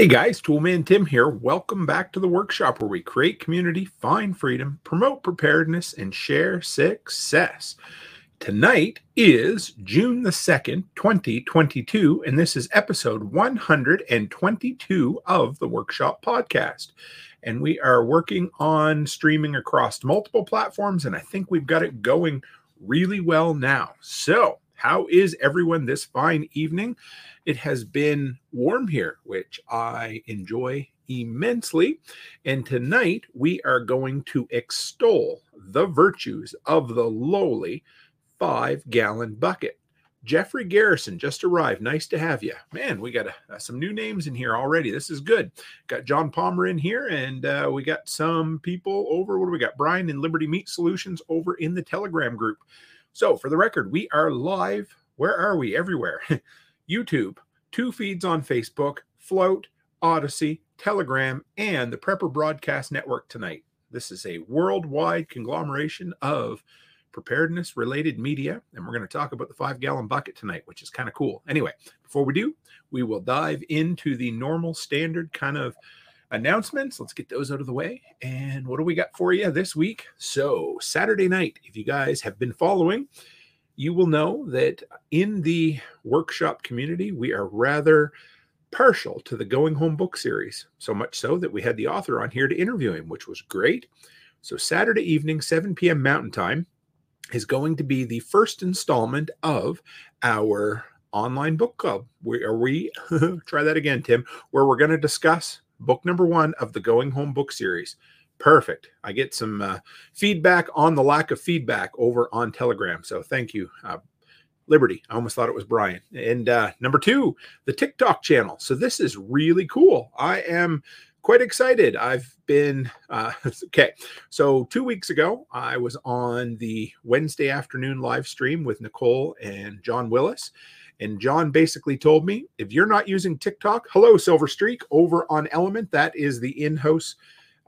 Hey guys, Toolman Tim here. Welcome back to the workshop where we create community, find freedom, promote preparedness, and share success. Tonight is June the 2nd, 2022, and this is episode 122 of the Workshop Podcast. And we are working on streaming across multiple platforms, and I think we've got it going really well now. So, how is everyone this fine evening? It has been warm here, which I enjoy immensely. And tonight we are going to extol the virtues of the lowly five gallon bucket. Jeffrey Garrison just arrived. Nice to have you. Man, we got uh, some new names in here already. This is good. Got John Palmer in here, and uh, we got some people over. What do we got? Brian and Liberty Meat Solutions over in the Telegram group. So, for the record, we are live. Where are we? Everywhere. YouTube, two feeds on Facebook, Flote, Odysee, Telegram, and the Prepper Broadcast Network tonight. This is a worldwide conglomeration of preparedness related media, and we're going to talk about the five gallon bucket tonight, which is kind of cool. Anyway, before we do, we will dive into the normal standard kind of announcements. Let's get those out of the way. And what do we got for you this week? So, Saturday night, if you guys have been following, you will know that in the workshop community, we are rather partial to the Going Home book series, so much so that we had the author on here to interview him, which was great. So, Saturday evening, 7 p.m. Mountain Time, is going to be the first installment of our online book club. We are we try that again, Tim, where we're going to discuss book number one of the Going Home book series. Perfect. I get some uh, feedback on the lack of feedback over on Telegram. So thank you, uh, Liberty. I almost thought it was Brian. And uh, number two, the TikTok channel. So this is really cool. I am quite excited. I've been uh, okay. So two weeks ago, I was on the Wednesday afternoon live stream with Nicole and John Willis. And John basically told me if you're not using TikTok, hello, Silver Streak over on Element. That is the in house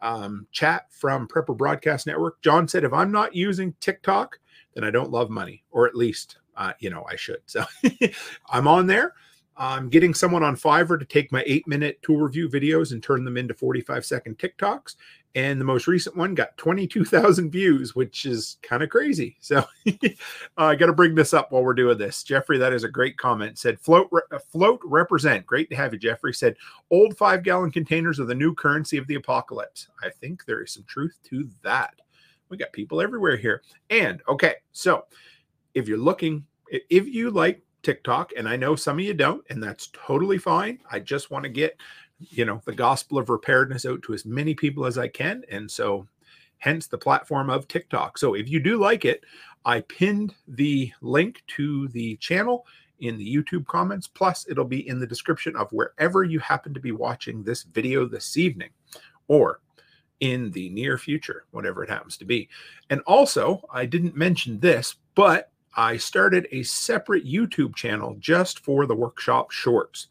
um, chat from Prepper Broadcast Network. John said, if I'm not using TikTok, then I don't love money, or at least, uh, you know, I should. So I'm on there. I'm getting someone on Fiverr to take my eight minute tool review videos and turn them into 45 second TikToks. And the most recent one got 22,000 views, which is kind of crazy. So uh, I got to bring this up while we're doing this. Jeffrey, that is a great comment. Said Flote, re- uh, Flote represent. Great to have you, Jeffrey. Said old five gallon containers are the new currency of the apocalypse. I think there is some truth to that. We got people everywhere here. And okay, so if you're looking, if you like TikTok, and I know some of you don't, and that's totally fine. I just want to get, you know, the gospel of preparedness out to as many people as I can. And so, hence the platform of TikTok. So, if you do like it, I pinned the link to the channel in the YouTube comments. Plus, it'll be in the description of wherever you happen to be watching this video this evening or in the near future, whatever it happens to be. And also, I didn't mention this, but I started a separate YouTube channel just for the workshop shorts.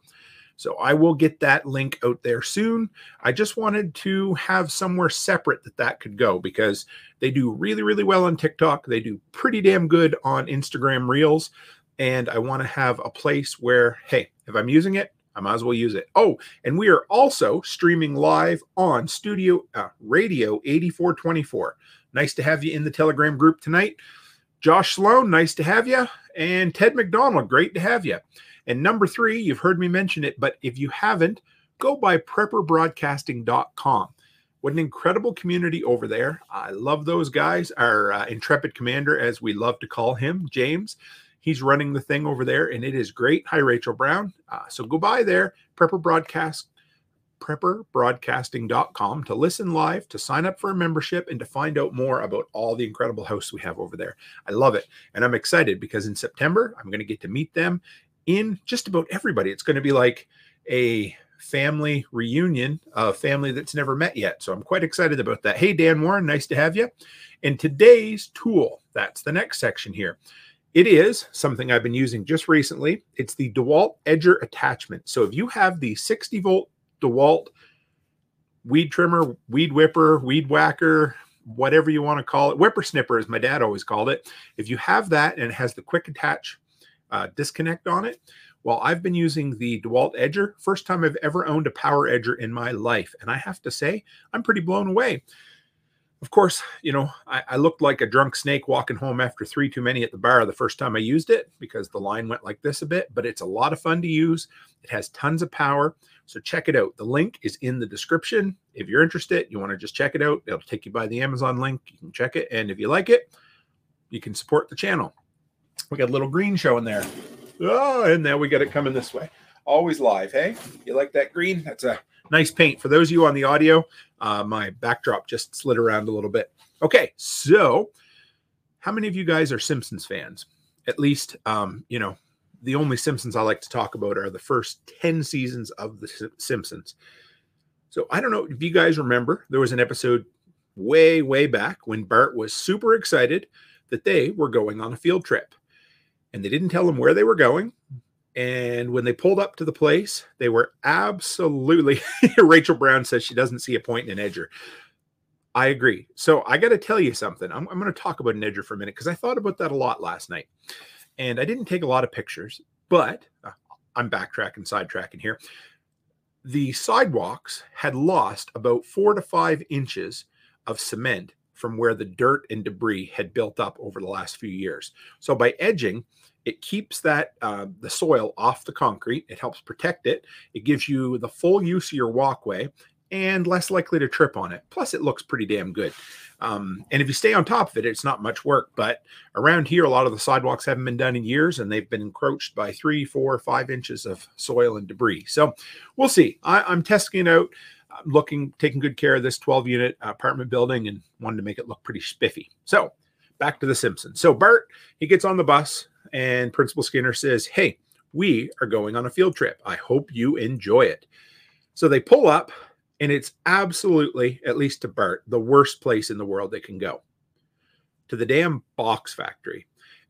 So I will get that link out there soon. I just wanted to have somewhere separate that that could go because they do really, really well on TikTok. They do pretty damn good on Instagram Reels. And I want to have a place where, hey, if I'm using it, I might as well use it. Oh, and we are also streaming live on Studio uh, Radio 8424. Nice to have you in the Telegram group tonight. Josh Sloan, nice to have you. And Ted McDonald, great to have you. And number three, you've heard me mention it, but if you haven't, go by prepperbroadcasting.com. What an incredible community over there. I love those guys. Our uh, intrepid commander, as we love to call him, James, he's running the thing over there, and it is great. Hi, Rachel Brown. Uh, so go by there, Prepper Broadcast prepperbroadcasting.com to listen live, to sign up for a membership, and to find out more about all the incredible hosts we have over there. I love it. And I'm excited because in September, I'm going to get to meet them in just about everybody. It's going to be like a family reunion, a family that's never met yet. So I'm quite excited about that. Hey, Dan Warren, nice to have you. And today's tool, that's the next section here. It is something I've been using just recently. It's the DeWalt Edger attachment. So if you have the 60 volt DeWalt weed trimmer, weed whipper, weed whacker, whatever you want to call it, whippersnipper, as my dad always called it. If you have that and it has the quick attach uh, disconnect on it, Well, I've been using the DeWalt Edger. First time I've ever owned a power edger in my life. And I have to say, I'm pretty blown away. Of course, you know, I, I, looked like a drunk snake walking home after three too many at the bar the first time I used it because the line went like this a bit, but it's a lot of fun to use. It has tons of power. So check it out. The link is in the description. If you're interested, you want to just check it out. It'll take you by the Amazon link. You can check it. And if you like it, you can support the channel. We got a little green showing there. Oh, and now we got it coming this way. Always live, hey? You like that green? That's a nice paint. For those of you on the audio, uh, my backdrop just slid around a little bit. Okay, so how many of you guys are Simpsons fans? At least, um, you know, the only Simpsons I like to talk about are the first 10 seasons of The Simpsons. So I don't know if you guys remember, there was an episode way, way back when Bart was super excited that they were going on a field trip. And they didn't tell them where they were going. And when they pulled up to the place, they were absolutely. Rachel Brown says she doesn't see a point in an edger. I agree. So I got to tell you something. I'm, I'm going to talk about an edger for a minute because I thought about that a lot last night. And I didn't take a lot of pictures, but uh, I'm backtracking, sidetracking here. The sidewalks had lost about four to five inches of cement from where the dirt and debris had built up over the last few years. So by edging, it keeps that uh, the soil off the concrete. It helps protect it. It gives you the full use of your walkway and less likely to trip on it. Plus, it looks pretty damn good. Um, and if you stay on top of it, it's not much work. But around here, a lot of the sidewalks haven't been done in years, and they've been encroached by three, four, five inches of soil and debris. So we'll see. I, am testing it out. I'm looking, taking good care of this 12 unit apartment building, and wanted to make it look pretty spiffy. So back to the Simpsons. So Bart, he gets on the bus and Principal Skinner says, Hey, we are going on a field trip. I hope you enjoy it. So they pull up, and it's absolutely, at least to Bart, the worst place in the world they can go to the damn box factory.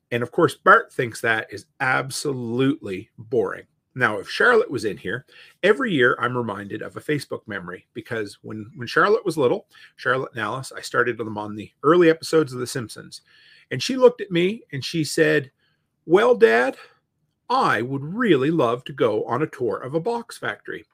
And of course, Bart thinks that is absolutely boring. Now, if Charlotte was in here, every year I'm reminded of a Facebook memory because when when Charlotte was little, Charlotte and Alice, I started them on the early episodes of The Simpsons, and she looked at me and she said, well, Dad, I would really love to go on a tour of a box factory.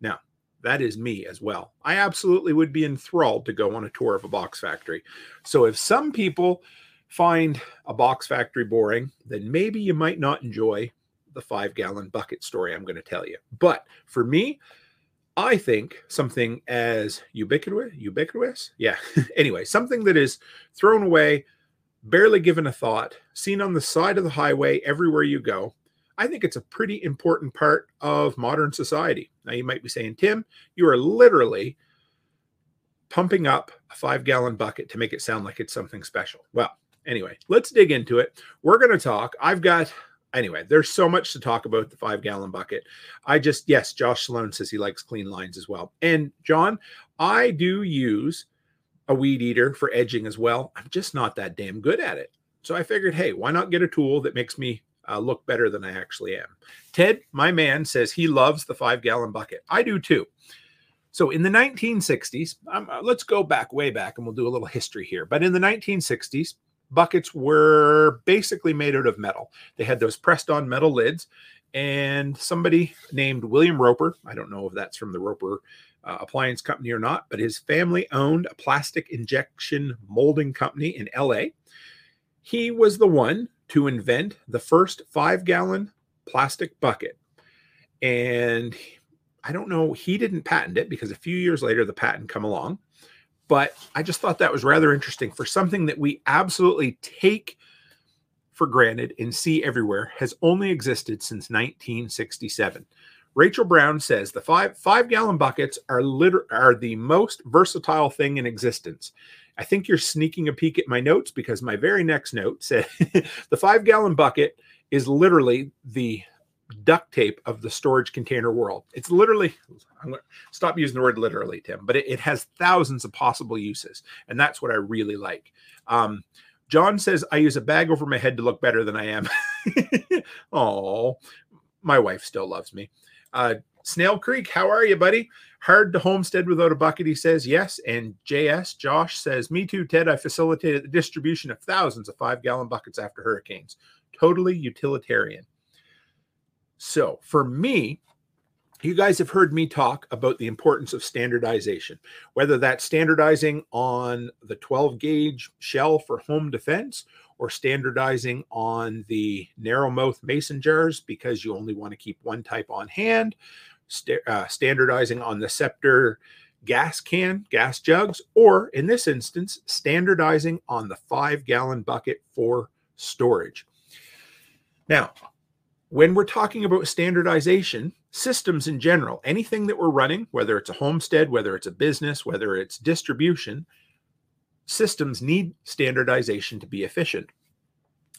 Now, that is me as well. I absolutely would be enthralled to go on a tour of a box factory. So, if some people find a box factory boring, then maybe you might not enjoy the five gallon bucket story I'm going to tell you. But for me, I think something as ubiquitous, ubiquitous, yeah. anyway, something that is thrown away barely given a thought, seen on the side of the highway everywhere you go. I think it's a pretty important part of modern society. Now, you might be saying, Tim, you are literally pumping up a five gallon bucket to make it sound like it's something special. Well, anyway, let's dig into it. We're going to talk. I've got, anyway, there's so much to talk about the five gallon bucket. I just, yes, Josh Sloan says he likes clean lines as well. And John, I do use a weed eater for edging as well. I'm just not that damn good at it. So I figured, hey, why not get a tool that makes me uh, look better than I actually am? Ted, my man, says he loves the five gallon bucket. I do too. So in the 1960s, um, uh, let's go back way back and we'll do a little history here. But in the 1960s, buckets were basically made out of metal. They had those pressed on metal lids. And somebody named William Roper, I don't know if that's from the Roper uh, appliance company or not, but his family owned a plastic injection molding company in LA. He was the one to invent the first five gallon plastic bucket. And I don't know, he didn't patent it because a few years later the patent come along. But I just thought that was rather interesting for something that we absolutely take for granted and see everywhere has only existed since 1967. Rachel Brown says the five five gallon buckets are liter- are the most versatile thing in existence. I think you're sneaking a peek at my notes because my very next note said the five gallon bucket is literally the duct tape of the storage container world. It's literally, I'm going to stop using the word literally, Tim, but it, it, has thousands of possible uses. And that's what I really like. Um, John says, I use a bag over my head to look better than I am. oh, my wife still loves me. Uh, Snail Creek, how are you, buddy? Hard to homestead without a bucket, he says. Yes. And JS, Josh says, Me too, Ted. I facilitated the distribution of thousands of five gallon buckets after hurricanes. Totally utilitarian. So for me, you guys have heard me talk about the importance of standardization, whether that's standardizing on the 12 gauge shell for home defense or standardizing on the narrow mouth mason jars because you only want to keep one type on hand, st- uh, standardizing on the scepter gas can, gas jugs, or in this instance, standardizing on the five gallon bucket for storage. Now, when we're talking about standardization, systems in general, anything that we're running, whether it's a homestead, whether it's a business, whether it's distribution, systems need standardization to be efficient.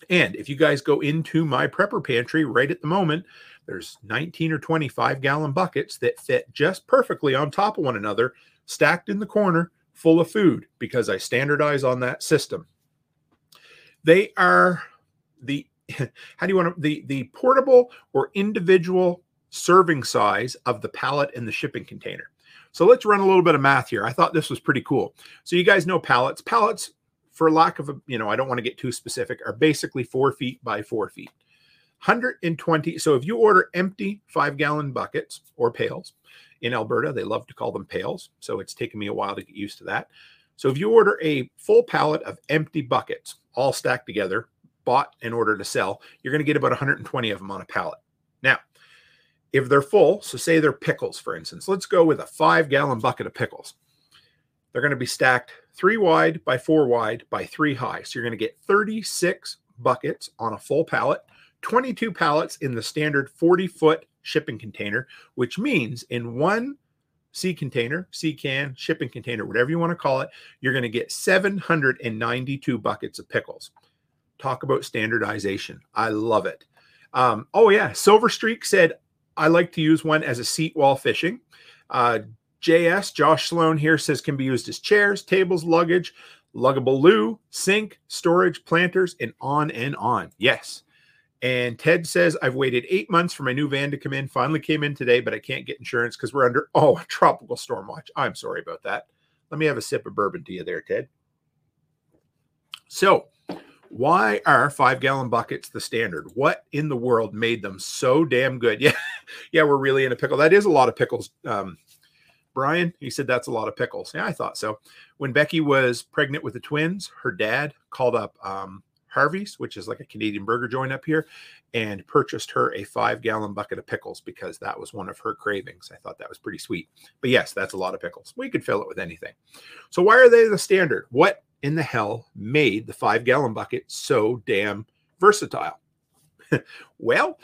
And if you guys go into my prepper pantry right at the moment, there's 19 or 25 gallon buckets that fit just perfectly on top of one another, stacked in the corner, full of food because I standardize on that system. They are the how do you want to the the portable or individual serving size of the pallet and the shipping container. So let's run a little bit of math here. I thought this was pretty cool. So you guys know pallets. Pallets, for lack of a, you know, I don't want to get too specific, are basically four feet by four feet. 120. So if you order empty five gallon buckets or pails in Alberta, they love to call them pails. So it's taken me a while to get used to that. So if you order a full pallet of empty buckets, all stacked together, bought in order to sell, you're going to get about 120 of them on a pallet. Now, if they're full, so say they're pickles, for instance, let's go with a five gallon bucket of pickles. They're going to be stacked three wide by four wide by three high. So you're going to get 36 buckets on a full pallet, 22 pallets in the standard 40 foot shipping container, which means in one sea container, sea can, shipping container, whatever you want to call it, you're going to get 792 buckets of pickles. Talk about standardization. I love it. Um, oh, yeah. Silver Streak said, I like to use one as a seat while fishing. Uh, JS, Josh Sloan here says can be used as chairs, tables, luggage, luggable loo, sink, storage, planters, and on and on. Yes. And Ted says, I've waited eight months for my new van to come in. Finally came in today, but I can't get insurance because we're under, oh, a tropical storm watch. I'm sorry about that. Let me have a sip of bourbon to you there, Ted. So, why are five gallon buckets the standard? What in the world made them so damn good? Yeah, yeah, we're really in a pickle. That is a lot of pickles. Um, Brian, he said that's a lot of pickles. Yeah, I thought so. When Becky was pregnant with the twins, her dad called up um, Harvey's, which is like a Canadian burger joint up here, and purchased her a five gallon bucket of pickles because that was one of her cravings. I thought that was pretty sweet. But yes, that's a lot of pickles. We could fill it with anything. So, why are they the standard? What in the hell made the five gallon bucket so damn versatile? well,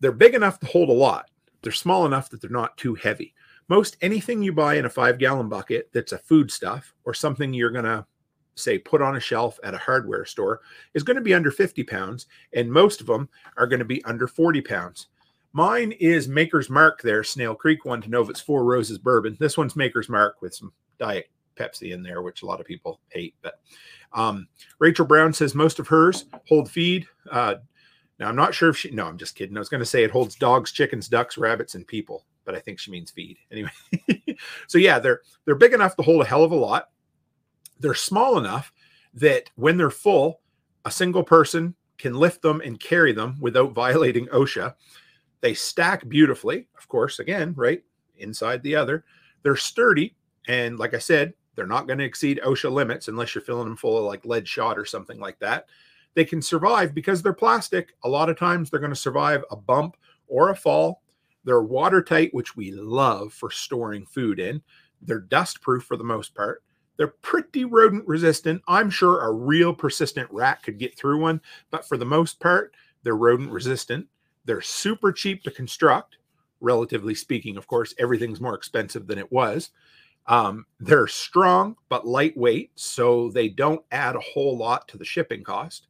they're big enough to hold a lot. They're small enough that they're not too heavy. Most anything you buy in a five gallon bucket that's a food stuff or something you're going to say put on a shelf at a hardware store is going to be under 50 pounds, and most of them are going to be under 40 pounds. Mine is Maker's Mark there, Snail Creek one to know if it's Four Roses Bourbon. This one's Maker's Mark with some Diet Pepsi in there, which a lot of people hate. But um, Rachel Brown says most of hers hold feed. Uh, now I'm not sure if she. No, I'm just kidding. I was going to say it holds dogs, chickens, ducks, rabbits, and people, but I think she means feed anyway. so yeah, they're they're big enough to hold a hell of a lot. They're small enough that when they're full, a single person can lift them and carry them without violating OSHA. They stack beautifully, of course, again, right inside the other. They're sturdy. And like I said, they're not going to exceed OSHA limits unless you're filling them full of like lead shot or something like that. They can survive because they're plastic. A lot of times they're going to survive a bump or a fall. They're watertight, which we love for storing food in. They're dust proof for the most part. They're pretty rodent resistant. I'm sure a real persistent rat could get through one, but for the most part, they're rodent resistant. They're super cheap to construct, relatively speaking. Of course, everything's more expensive than it was. Um, they're strong but lightweight, so they don't add a whole lot to the shipping cost.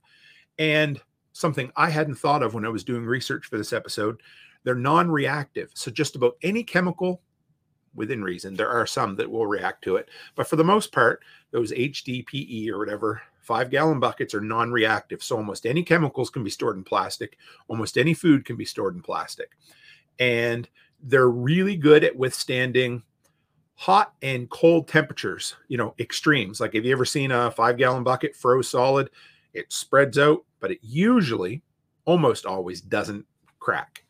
And something I hadn't thought of when I was doing research for this episode, they're non reactive. So just about any chemical within reason, there are some that will react to it. But for the most part, those HDPE or whatever five gallon buckets are non reactive. So almost any chemicals can be stored in plastic, almost any food can be stored in plastic. And they're really good at withstanding hot and cold temperatures, you know, extremes. Like, have you ever seen a five gallon bucket froze solid? It spreads out, but it usually, almost always, doesn't crack.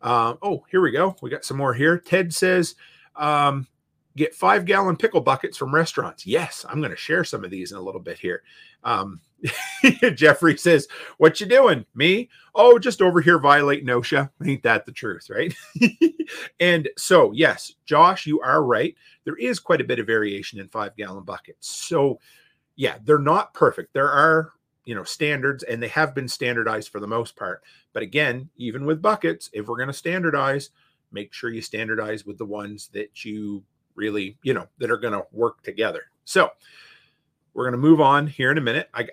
Um, oh, here we go. We got some more here. Ted says, um, get five gallon pickle buckets from restaurants. Yes, I'm going to share some of these in a little bit here. Um, Jeffrey says, "What you doing? Me? Oh, just over here violating OSHA. Ain't that the truth, right?" and so, yes, Josh, you are right. There is quite a bit of variation in five gallon buckets. So, yeah, they're not perfect. There are you know standards, and they have been standardized for the most part. But again, even with buckets, if we're going to standardize, make sure you standardize with the ones that you really you know that are going to work together. So. We're going to move on here in a minute. I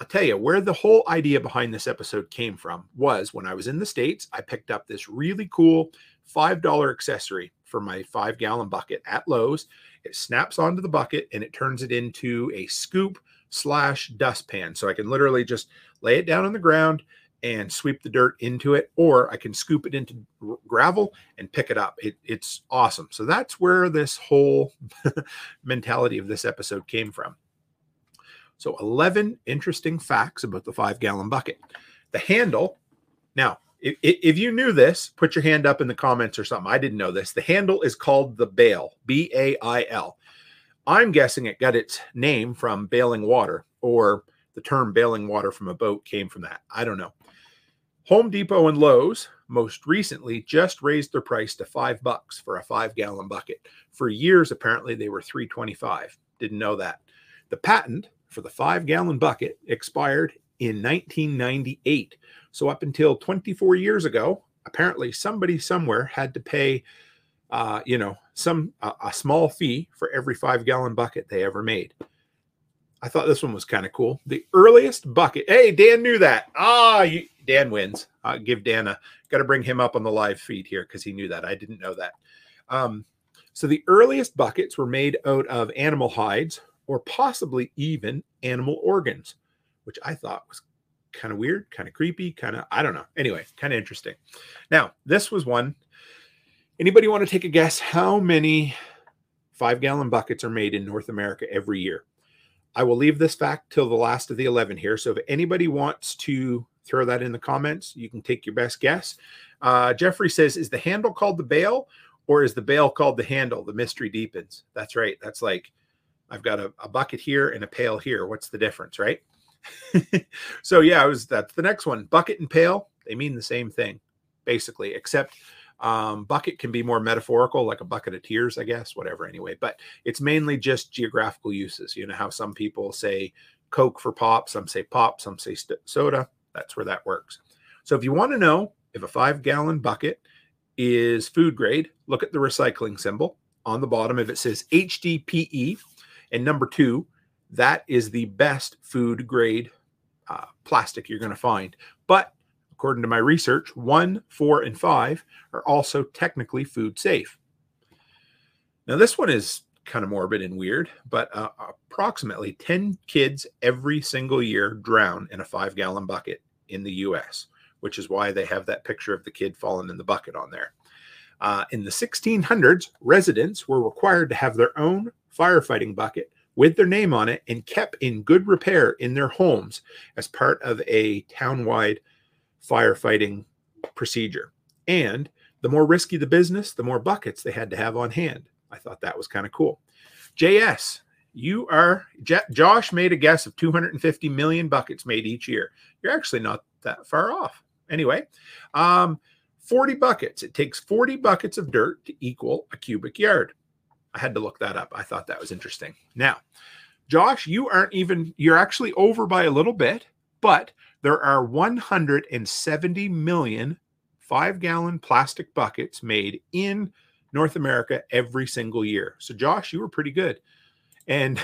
I'll tell you where the whole idea behind this episode came from was when I was in the States, I picked up this really cool $5 accessory for my five gallon bucket at Lowe's. It snaps onto the bucket and it turns it into a scoop slash dustpan. So I can literally just lay it down on the ground and sweep the dirt into it, or I can scoop it into gravel and pick it up. It, it's awesome. So that's where this whole mentality of this episode came from. So 11 interesting facts about the five gallon bucket. The handle, now, if, if, you knew this, put your hand up in the comments or something. I didn't know this. The handle is called the bail, B A I L. I'm guessing it got its name from bailing water, or the term bailing water from a boat came from that. I don't know. Home Depot and Lowe's most recently just raised their price to five bucks for a five gallon bucket. For years, apparently, they were 325. Didn't know that. The patent for the five gallon bucket expired in 1998. So, up until 24 years ago, apparently somebody somewhere had to pay, uh, you know, some uh, a small fee for every five gallon bucket they ever made. I thought this one was kind of cool. The earliest bucket. Hey, Dan knew that. Ah, you, Dan wins. Uh, give Dan a. Got to bring him up on the live feed here because he knew that. I didn't know that. Um, so the earliest buckets were made out of animal hides or possibly even animal organs, which I thought was kind of weird, kind of creepy, kind of, I don't know. Anyway, kind of interesting. Now, this was one. Anybody want to take a guess how many five gallon buckets are made in North America every year? I will leave this fact till the last of the 11 here. So if anybody wants to throw that in the comments, you can take your best guess. Uh, Jeffrey says, Is the handle called the bail or is the bail called the handle? The mystery deepens. That's right. That's like I've got a, a bucket here and a pail here. What's the difference, right? so yeah, it was that's the next one. Bucket and pail, they mean the same thing, basically, except um, bucket can be more metaphorical, like a bucket of tears, I guess, whatever, anyway. But it's mainly just geographical uses. You know how some people say Coke for pop, some say pop, some say st- soda. That's where that works. So if you want to know if a five gallon bucket is food grade, look at the recycling symbol on the bottom. If it says HDPE, and number two, that is the best food grade uh, plastic you're going to find. But according to my research, one, four, and five are also technically food safe. Now, this one is kind of morbid and weird, but uh, approximately 10 kids every single year drown in a five gallon bucket in the US, which is why they have that picture of the kid falling in the bucket on there. Uh, in the 1600s, residents were required to have their own firefighting bucket with their name on it and kept in good repair in their homes as part of a townwide firefighting procedure. And the more risky the business, the more buckets they had to have on hand. I thought that was kind of cool. JS, you are J- Josh made a guess of 250 million buckets made each year. You're actually not that far off. Anyway, um, 40 buckets. It takes 40 buckets of dirt to equal a cubic yard. I had to look that up. I thought that was interesting. Now, Josh, you aren't even, you're actually over by a little bit, but there are 170 million five gallon plastic buckets made in North America every single year. So, Josh, you were pretty good. And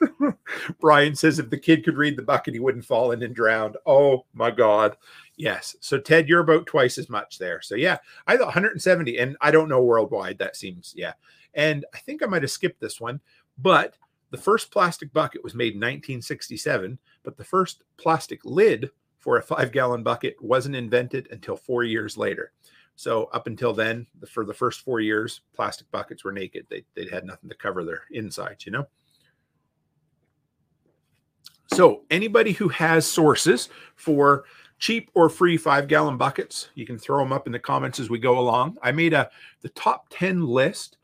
Brian says if the kid could read the bucket, he wouldn't fall in and drown. Oh my God. Yes. So, Ted, you're about twice as much there. So, yeah, I thought 170. And I don't know worldwide. That seems, yeah. And I think I might have skipped this one, but the first plastic bucket was made in 1967, but the first plastic lid for a five gallon bucket wasn't invented until four years later. So up until then, for the first four years, plastic buckets were naked. They, they had nothing to cover their insides, you know? So anybody who has sources for cheap or free five gallon buckets. You can throw them up in the comments as we go along. I made a the top 10 list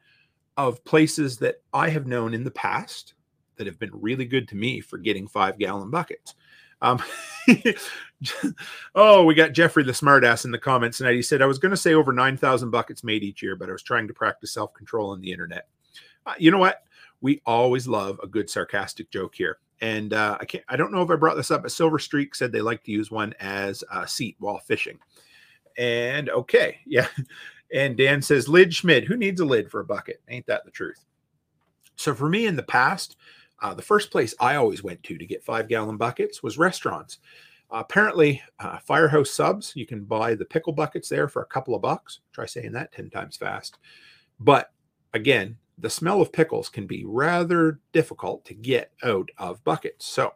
of places that I have known in the past that have been really good to me for getting five gallon buckets. Um, oh, we got Jeffrey the smartass in the comments tonight. He said, I was going to say over 9,000 buckets made each year, but I was trying to practice self control on the internet. Uh, you know what? We always love a good sarcastic joke here. And uh, I can't, I don't know if I brought this up, but Silver Streak said they like to use one as a seat while fishing. And okay, yeah. And Dan says, lid Schmid, who needs a lid for a bucket? Ain't that the truth? So for me in the past, uh, the first place I always went to to get five gallon buckets was restaurants. Uh, apparently, uh, Firehouse Subs, you can buy the pickle buckets there for a couple of bucks. Try saying that 10 times fast. But again, the smell of pickles can be rather difficult to get out of buckets. So,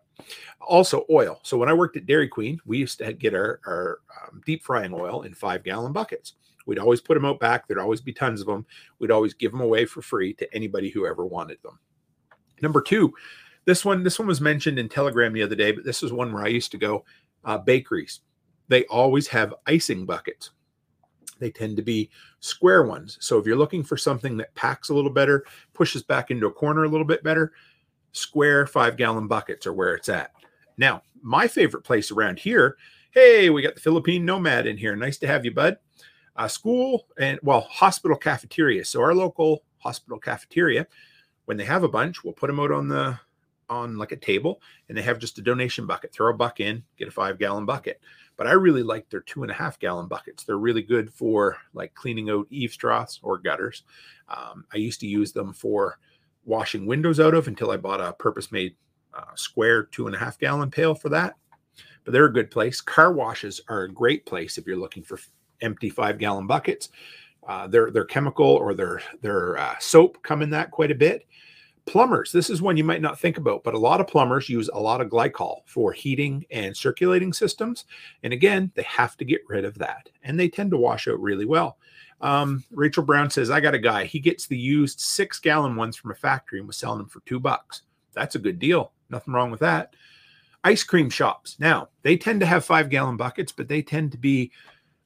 also oil. So, when I worked at Dairy Queen, we used to get our, our um, deep frying oil in five gallon buckets. We'd always put them out back. There'd always be tons of them. We'd always give them away for free to anybody who ever wanted them. Number two, this one, this one was mentioned in Telegram the other day, but this is one where I used to go. Uh, bakeries, they always have icing buckets. They tend to be square ones. So if you're looking for something that packs a little better, pushes back into a corner a little bit better, square five gallon buckets are where it's at. Now, my favorite place around here, hey, we got the Philippine Nomad in here. Nice to have you, bud. Uh, school and well, hospital cafeteria. So our local hospital cafeteria when they have a bunch, we'll put them out on the on like a table and they have just a donation bucket. Throw a buck in, get a five gallon bucket. But I really like their two and a half gallon buckets. They're really good for like cleaning out eaves troughs or gutters. Um, I used to use them for washing windows out of until I bought a purpose made uh, square two and a half gallon pail for that. But they're a good place. Car washes are a great place if you're looking for empty five gallon buckets. Uh, their their chemical or their their uh, soap come in that quite a bit. Plumbers, this is one you might not think about, but a lot of plumbers use a lot of glycol for heating and circulating systems. And again, they have to get rid of that, and they tend to wash out really well. Um, Rachel Brown says, "I got a guy. He gets the used six gallon ones from a factory and was selling them for two bucks. That's a good deal. Nothing wrong with that." Ice cream shops. Now they tend to have five gallon buckets, but they tend to be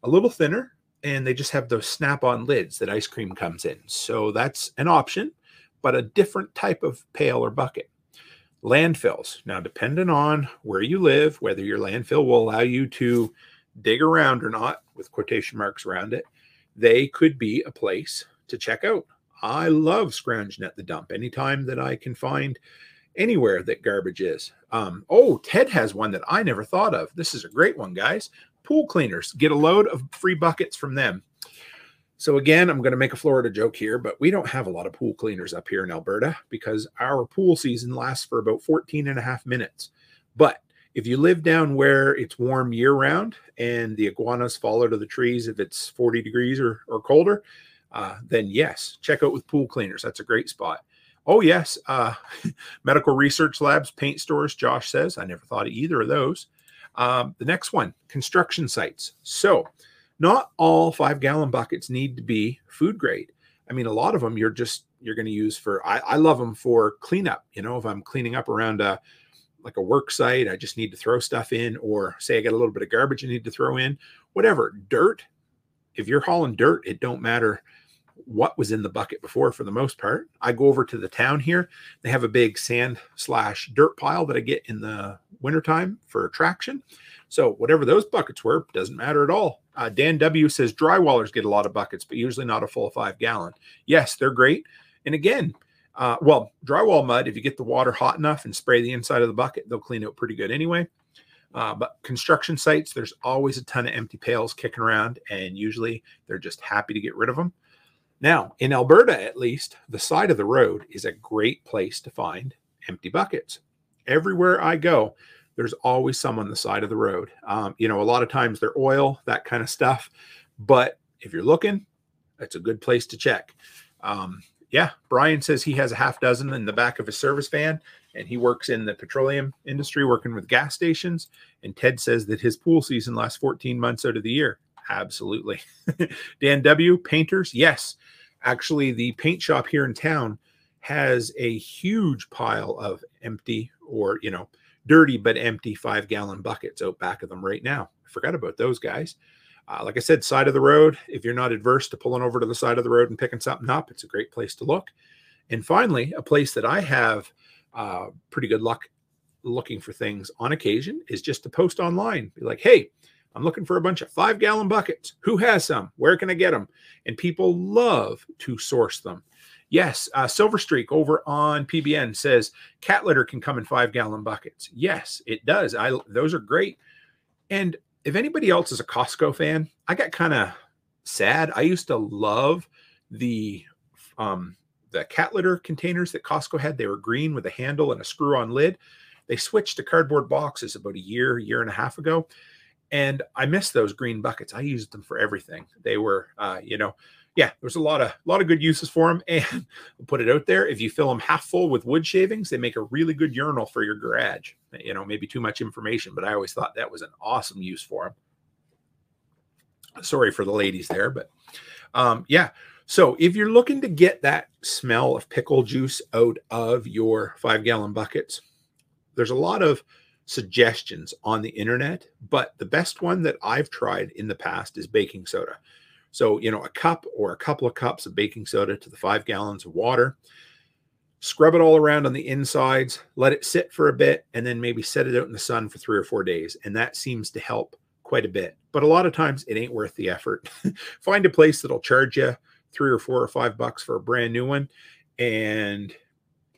a little thinner and they just have those snap on lids that ice cream comes in. So that's an option, but a different type of pail or bucket. Landfills. Now, depending on where you live, whether your landfill will allow you to dig around or not, with quotation marks around it, they could be a place to check out. I love scrounging at the dump anytime that I can find anywhere that garbage is. Um, oh, Ted has one that I never thought of. This is a great one, guys pool cleaners. Get a load of free buckets from them. So again, I'm going to make a Florida joke here, but we don't have a lot of pool cleaners up here in Alberta because our pool season lasts for about 14 and a half minutes. But if you live down where it's warm year round and the iguanas fall out of the trees if it's 40 degrees or, or colder, uh, then yes, check out with pool cleaners. That's a great spot. Oh, yes. Uh, medical research labs, paint stores, Josh says. I never thought of either of those. Um, the next one, construction sites. So, not all five gallon buckets need to be food grade. I mean, a lot of them you're just you're going to use for. I, I love them for cleanup. You know, if I'm cleaning up around a like a work site, I just need to throw stuff in, or say I got a little bit of garbage I need to throw in, whatever. Dirt. If you're hauling dirt, it don't matter what was in the bucket before for the most part. I go over to the town here. They have a big sand slash dirt pile that I get in the wintertime for traction. So whatever those buckets were, doesn't matter at all. Uh, Dan W says drywallers get a lot of buckets, but usually not a full five gallon. Yes, they're great. And again, uh, well, drywall mud, if you get the water hot enough and spray the inside of the bucket, they'll clean it pretty good anyway. Uh, but construction sites, there's always a ton of empty pails kicking around, and usually they're just happy to get rid of them. Now, in Alberta, at least, the side of the road is a great place to find empty buckets. Everywhere I go, there's always some on the side of the road. Um, you know, a lot of times they're oil, that kind of stuff. But if you're looking, it's a good place to check. Um, yeah, Brian says he has a half dozen in the back of his service van, and he works in the petroleum industry, working with gas stations. And Ted says that his pool season lasts 14 months out of the year. Absolutely. Dan W. Painters. Yes. Actually, the paint shop here in town has a huge pile of empty or, you know, dirty but empty five gallon buckets out back of them right now. I forgot about those guys. Uh, like I said, side of the road, if you're not adverse to pulling over to the side of the road and picking something up, it's a great place to look. And finally, a place that I have uh, pretty good luck looking for things on occasion is just to post online. Be like, hey, I'm looking for a bunch of five gallon buckets. Who has some? Where can I get them? And people love to source them. Yes, uh, Silver Streak over on PBN says cat litter can come in five gallon buckets. Yes, it does. I those are great. And if anybody else is a Costco fan, I got kind of sad. I used to love the um, the cat litter containers that Costco had. They were green with a handle and a screw-on lid. They switched to cardboard boxes about a year, year and a half ago, and I miss those green buckets. I used them for everything. They were, uh, you know, yeah, there's a lot of a lot of good uses for them. And I'll put it out there. If you fill them half full with wood shavings, they make a really good urinal for your garage. You know, maybe too much information, but I always thought that was an awesome use for them. Sorry for the ladies there, but um, yeah. So if you're looking to get that smell of pickle juice out of your five gallon buckets, there's a lot of suggestions on the internet, but the best one that I've tried in the past is baking soda. So, you know, a cup or a couple of cups of baking soda to the five gallons of water. Scrub it all around on the insides, let it sit for a bit, and then maybe set it out in the sun for three or four days. And that seems to help quite a bit. But a lot of times it ain't worth the effort. Find a place that'll charge you three or four or five bucks for a brand new one. And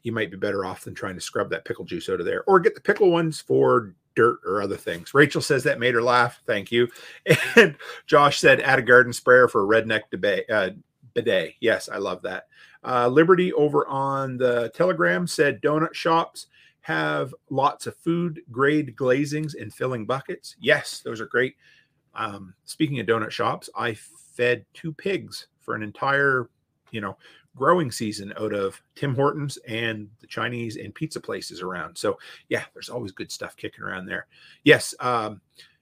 you might be better off than trying to scrub that pickle juice out of there or get the pickle ones for dirt or other things. Rachel says that made her laugh. Thank you. And Josh said, add a garden sprayer for a redneck debate, uh, bidet. Yes, I love that. Uh, Liberty over on the Telegram said donut shops have lots of food grade glazings and filling buckets. Yes, those are great. Um, speaking of donut shops, I fed two pigs for an entire, you know, growing season out of Tim Hortons and the Chinese and pizza places around. So yeah, there's always good stuff kicking around there. Yes, um,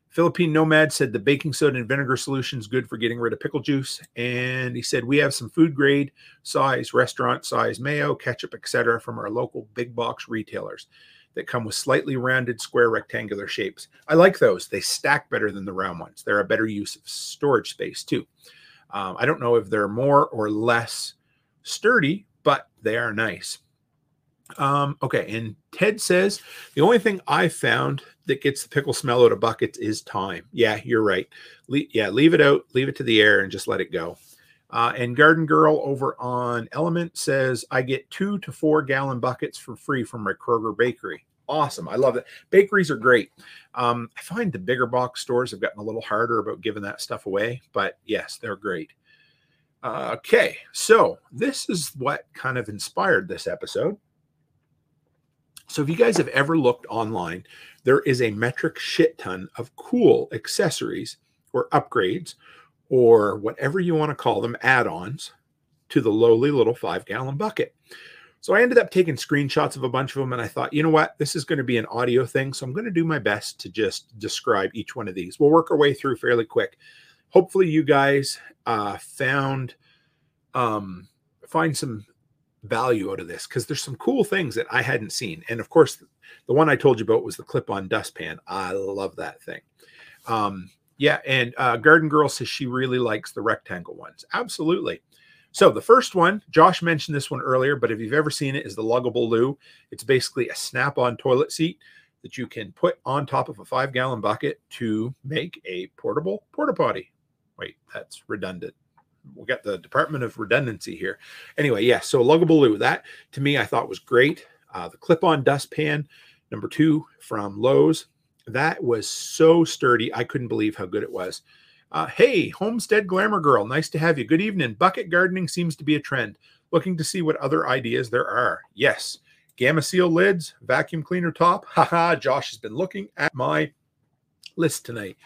Philippine Nomad said the baking soda and vinegar solution is good for getting rid of pickle juice. And he said we have some food grade size, restaurant size mayo, ketchup, etc. from our local big box retailers that come with slightly rounded square rectangular shapes. I like those. They stack better than the round ones. They're a better use of storage space too. Um, I don't know if they're more or less sturdy, but they are nice. Um, okay, and Ted says the only thing I found that gets the pickle smell out of buckets is time. Yeah, you're right. Le- yeah, leave it out, leave it to the air, and just let it go. Uh, and Garden Girl over on Element says I get two to four gallon buckets for free from my Kroger Bakery. Awesome, I love it. Bakeries are great. Um, I find the bigger box stores have gotten a little harder about giving that stuff away, but yes, they're great. Uh, okay, so this is what kind of inspired this episode. So, if you guys have ever looked online, there is a metric shit ton of cool accessories or upgrades or whatever you want to call them, add ons to the lowly little five gallon bucket. So, I ended up taking screenshots of a bunch of them and I thought, you know what, this is going to be an audio thing. So, I'm going to do my best to just describe each one of these. We'll work our way through fairly quick hopefully you guys uh, found um, find some value out of this because there's some cool things that I hadn't seen. And of course, the one I told you about was the clip-on dustpan. I love that thing. Um, yeah, and uh, Garden Girl says she really likes the rectangle ones. Absolutely. So the first one, Josh mentioned this one earlier, but if you've ever seen it, is the Luggable Loo. It's basically a snap-on toilet seat that you can put on top of a five-gallon bucket to make a portable porta potty. Wait, that's redundant. We got the Department of Redundancy here. Anyway, yeah, so Luggable that to me I thought was great. Uh, the clip-on dustpan, number two from Lowe's, that was so sturdy. I couldn't believe how good it was. Uh, hey, Homestead Glamour Girl, nice to have you. Good evening. Bucket gardening seems to be a trend. Looking to see what other ideas there are. Yes, Gamma Seal lids, vacuum cleaner top. Haha, Josh has been looking at my list tonight.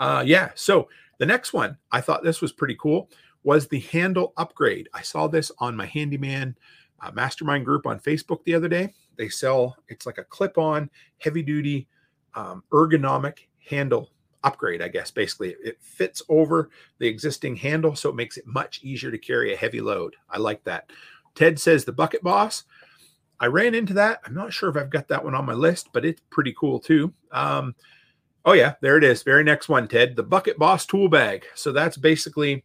Uh, yeah, so the next one, I thought this was pretty cool, was the handle upgrade. I saw this on my handyman uh, mastermind group on Facebook the other day. They sell, it's like a clip on, heavy duty, um, ergonomic handle upgrade, I guess. Basically, it fits over the existing handle, so it makes it much easier to carry a heavy load. I like that. Ted says the Bucket Boss. I ran into that. I'm not sure if I've got that one on my list, but it's pretty cool too. Um, oh yeah, there it is. Very next one, Ted. The Bucket Boss tool bag. So that's basically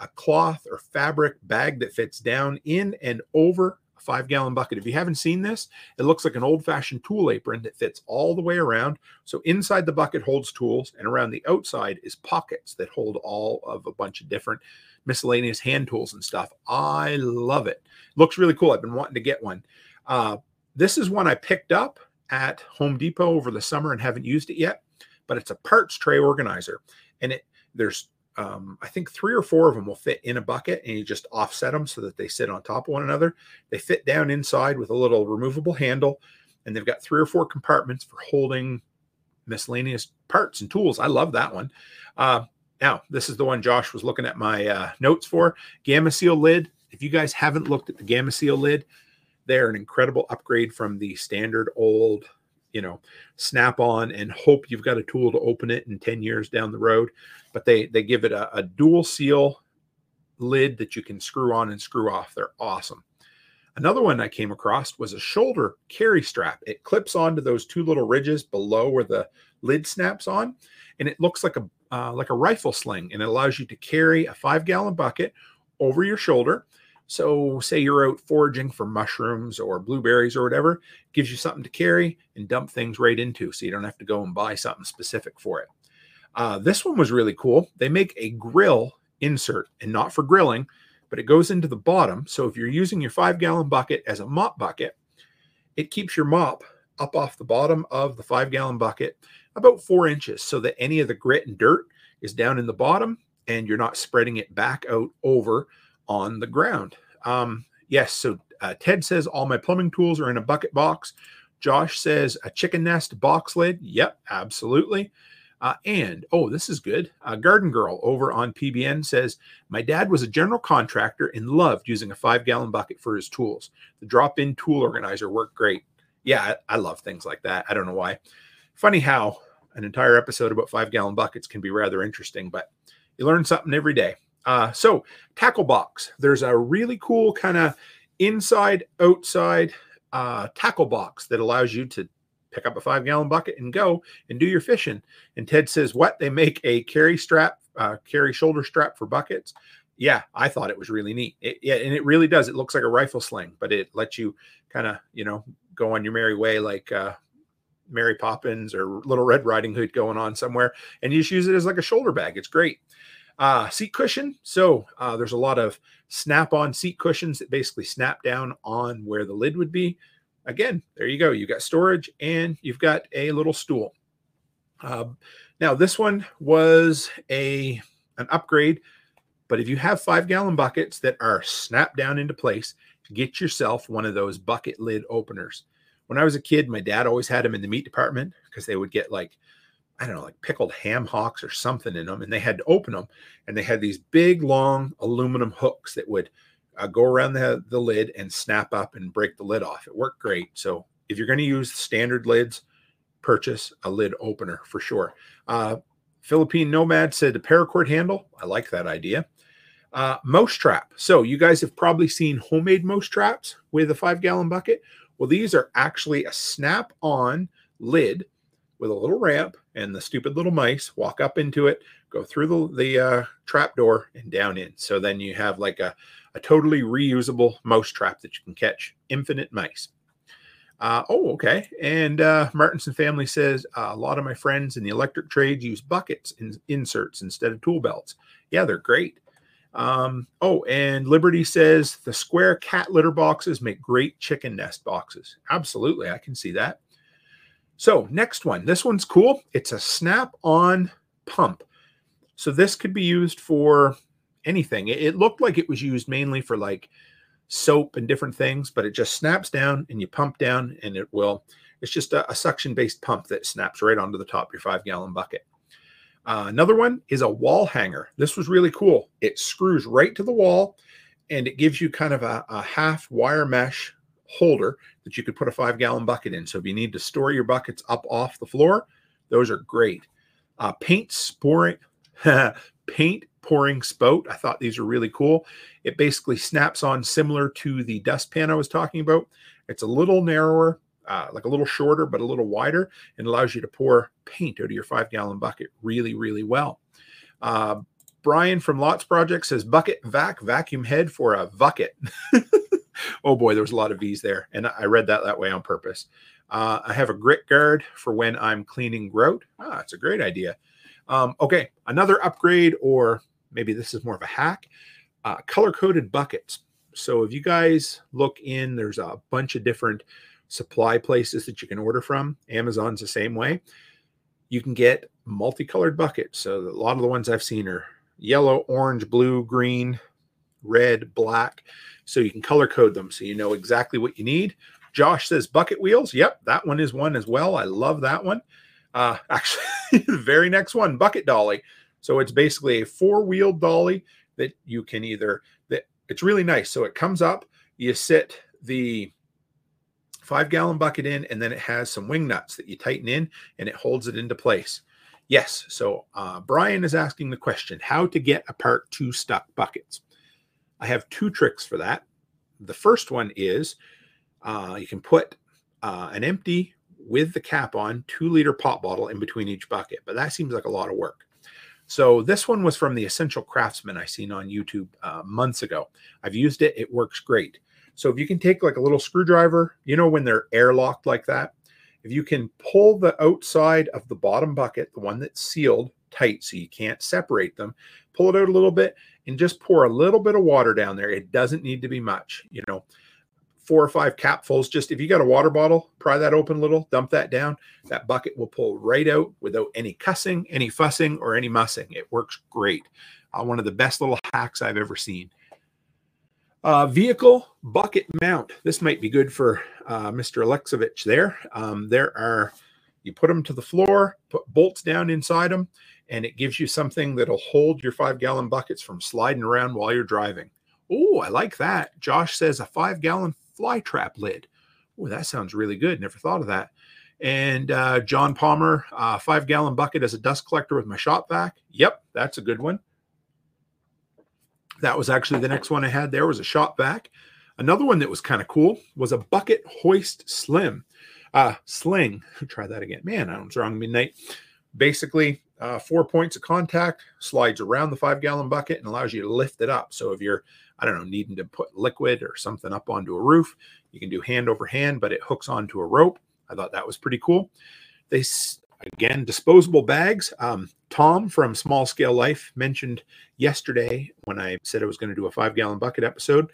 a cloth or fabric bag that fits down in and over a five gallon bucket. If you haven't seen this, it looks like an old fashioned tool apron that fits all the way around. So inside the bucket holds tools, and around the outside is pockets that hold all of a bunch of different miscellaneous hand tools and stuff. I love it. Looks really cool. I've been wanting to get one. Uh, this is one I picked up at Home Depot over the summer and haven't used it yet, but it's a parts tray organizer. And it there's um, I think three or four of them will fit in a bucket and you just offset them so that they sit on top of one another. They fit down inside with a little removable handle, and they've got three or four compartments for holding miscellaneous parts and tools. I love that one. Uh, now, this is the one Josh was looking at my uh, notes for. Gamma Seal lid. If you guys haven't looked at the Gamma Seal lid, they're an incredible upgrade from the standard old, you know, snap on and hope you've got a tool to open it in 10 years down the road. But they they give it a, a dual seal lid that you can screw on and screw off. They're awesome. Another one I came across was a shoulder carry strap. It clips onto those two little ridges below where the lid snaps on, and it looks like a uh, like a rifle sling, and it allows you to carry a five gallon bucket over your shoulder. So, say you're out foraging for mushrooms or blueberries or whatever, gives you something to carry and dump things right into, so you don't have to go and buy something specific for it. Uh, this one was really cool. They make a grill insert, and not for grilling, but it goes into the bottom. So if you're using your five gallon bucket as a mop bucket, it keeps your mop up off the bottom of the five gallon bucket about four inches so that any of the grit and dirt is down in the bottom and you're not spreading it back out over on the ground. Um, yes, so uh, Ted says all my plumbing tools are in a bucket box. Josh says a chicken nest box lid. Yep, absolutely. Uh, and oh, this is good. Uh, Garden Girl over on PBN says my dad was a general contractor and loved using a five gallon bucket for his tools. The drop in tool organizer worked great. Yeah, I, I love things like that. I don't know why. Funny how an entire episode about five gallon buckets can be rather interesting, but you learn something every day. Uh, so, tackle box. There's a really cool kind of inside outside uh, tackle box that allows you to pick up a five gallon bucket and go and do your fishing. And Ted says, What? They make a carry strap, uh, carry shoulder strap for buckets. Yeah, I thought it was really neat. It, yeah, and it really does. It looks like a rifle sling, but it lets you kind of, you know, go on your merry way like uh, Mary Poppins or Little Red Riding Hood going on somewhere, and you just use it as like a shoulder bag. It's great. Uh, seat cushion. So uh, there's a lot of snap-on seat cushions that basically snap down on where the lid would be. Again, there you go. You've got storage and you've got a little stool. Uh, now this one was a an upgrade, but if you have five gallon buckets that are snapped down into place, get yourself one of those bucket lid openers when I was a kid, my dad always had them in the meat department because they would get like, I don't know, like pickled ham hocks or something in them, and they had to open them. And they had these big, long aluminum hooks that would uh, go around the, the lid and snap up and break the lid off. It worked great. So if you're going to use standard lids, purchase a lid opener for sure. Uh, Philippine Nomad said a paracord handle. I like that idea. Uh, mouse trap. So you guys have probably seen homemade mouse traps with a five gallon bucket. Well, these are actually a snap on lid with a little ramp, and the stupid little mice walk up into it, go through the, the uh, trap door, and down in. So then you have like a, a totally reusable mouse trap that you can catch infinite mice. Uh, oh, okay. And uh, Martinson family says a lot of my friends in the electric trade use buckets and inserts instead of tool belts. Yeah, they're great. Um, oh, and Liberty says the square cat litter boxes make great chicken nest boxes. Absolutely, I can see that. So, next one. This one's cool. It's a snap on pump. So, this could be used for anything. It, looked like it was used mainly for like soap and different things, but it just snaps down and you pump down and it will. It's just a, a suction based pump that snaps right onto the top of your five gallon bucket. Uh, another one is a wall hanger. This was really cool. It screws right to the wall and it gives you kind of a, a half wire mesh holder that you could put a five gallon bucket in. So if you need to store your buckets up off the floor, those are great. Uh, paint sporing, paint pouring spout. I thought these were really cool. It basically snaps on similar to the dustpan I was talking about. It's a little narrower, uh, like a little shorter, but a little wider, and allows you to pour paint out of your five gallon bucket really, really well. Uh, Brian from Lots Project says bucket vac vacuum head for a bucket. oh boy, there was a lot of V's there, and I read that that way on purpose. Uh, I have a grit guard for when I'm cleaning grout. Ah, it's a great idea. Um, okay, another upgrade, or maybe this is more of a hack uh, color coded buckets. So if you guys look in, there's a bunch of different supply places that you can order from. Amazon's the same way. You can get multicolored buckets. So a lot of the ones I've seen are yellow, orange, blue, green, red, black. So you can color code them so you know exactly what you need. Josh says bucket wheels. Yep, that one is one as well. I love that one. Uh, actually, the very next one, bucket dolly. So it's basically a four-wheeled dolly that you can either that it's really nice. So it comes up, you sit the five gallon bucket in, and then it has some wing nuts that you tighten in and it holds it into place. Yes. So uh, Brian is asking the question how to get apart two stuck buckets. I have two tricks for that. The first one is uh, you can put uh, an empty with the cap on two liter pop bottle in between each bucket, but that seems like a lot of work. So this one was from the Essential Craftsman I seen on YouTube uh, months ago. I've used it; it works great. So if you can take like a little screwdriver, you know when they're airlocked like that, if you can pull the outside of the bottom bucket, the one that's sealed tight so you can't separate them, pull it out a little bit and just pour a little bit of water down there. It doesn't need to be much, you know four or five capfuls. Just if you got a water bottle, pry that open a little, dump that down. That bucket will pull right out without any cussing, any fussing, or any mussing. It works great. Uh, one of the best little hacks I've ever seen. Uh, vehicle bucket mount. This might be good for uh, Mr. Alexovich there. Um, there are, you put them to the floor, put bolts down inside them, and it gives you something that'll hold your five gallon buckets from sliding around while you're driving. Oh, I like that. Josh says a five gallon fly trap lid. Oh, that sounds really good. Never thought of that. And uh, John Palmer, uh, five gallon bucket as a dust collector with my shop vac. Yep, that's a good one. That was actually the next one I had there was a shop vac. Another one that was kind of cool was a bucket hoist slim. Uh, sling. Try that again. Man, I was wrong midnight. Basically, uh, four points of contact, slides around the five gallon bucket and allows you to lift it up. So if you're I don't know, needing to put liquid or something up onto a roof. You can do hand over hand, but it hooks onto a rope. I thought that was pretty cool. They again disposable bags. Um, Tom from Small Scale Life mentioned yesterday when I said I was going to do a five gallon bucket episode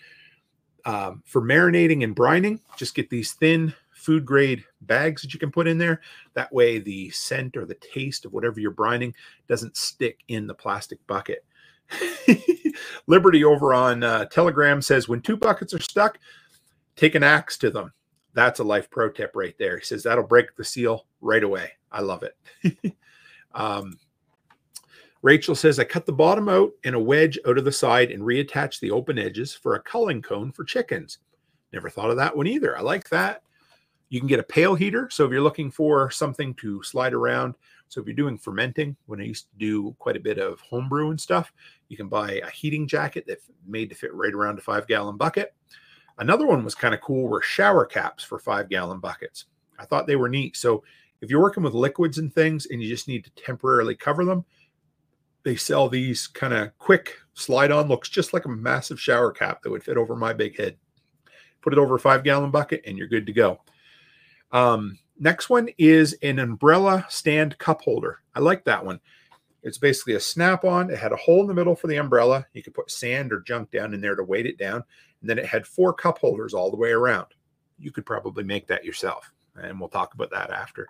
um, for marinating and brining. Just get these thin food grade bags that you can put in there. That way, the scent or the taste of whatever you're brining doesn't stick in the plastic bucket. Liberty over on uh, Telegram says when two buckets are stuck, take an axe to them. That's a life pro tip right there. He says that'll break the seal right away. I love it. um, Rachel says I cut the bottom out and a wedge out of the side and reattach the open edges for a culling cone for chickens. Never thought of that one either. I like that. You can get a pail heater. So if you're looking for something to slide around, so if you're doing fermenting, when I used to do quite a bit of homebrew and stuff, you can buy a heating jacket that's made to fit right around a five gallon bucket. Another one was kind of cool were shower caps for five gallon buckets. I thought they were neat. So if you're working with liquids and things and you just need to temporarily cover them, they sell these kind of quick slide on, looks just like a massive shower cap that would fit over my big head. Put it over a five gallon bucket and you're good to go. Um, next one is an umbrella stand cup holder. I like that one. It's basically a snap on. It had a hole in the middle for the umbrella. You could put sand or junk down in there to weight it down. And then it had four cup holders all the way around. You could probably make that yourself. And we'll talk about that after.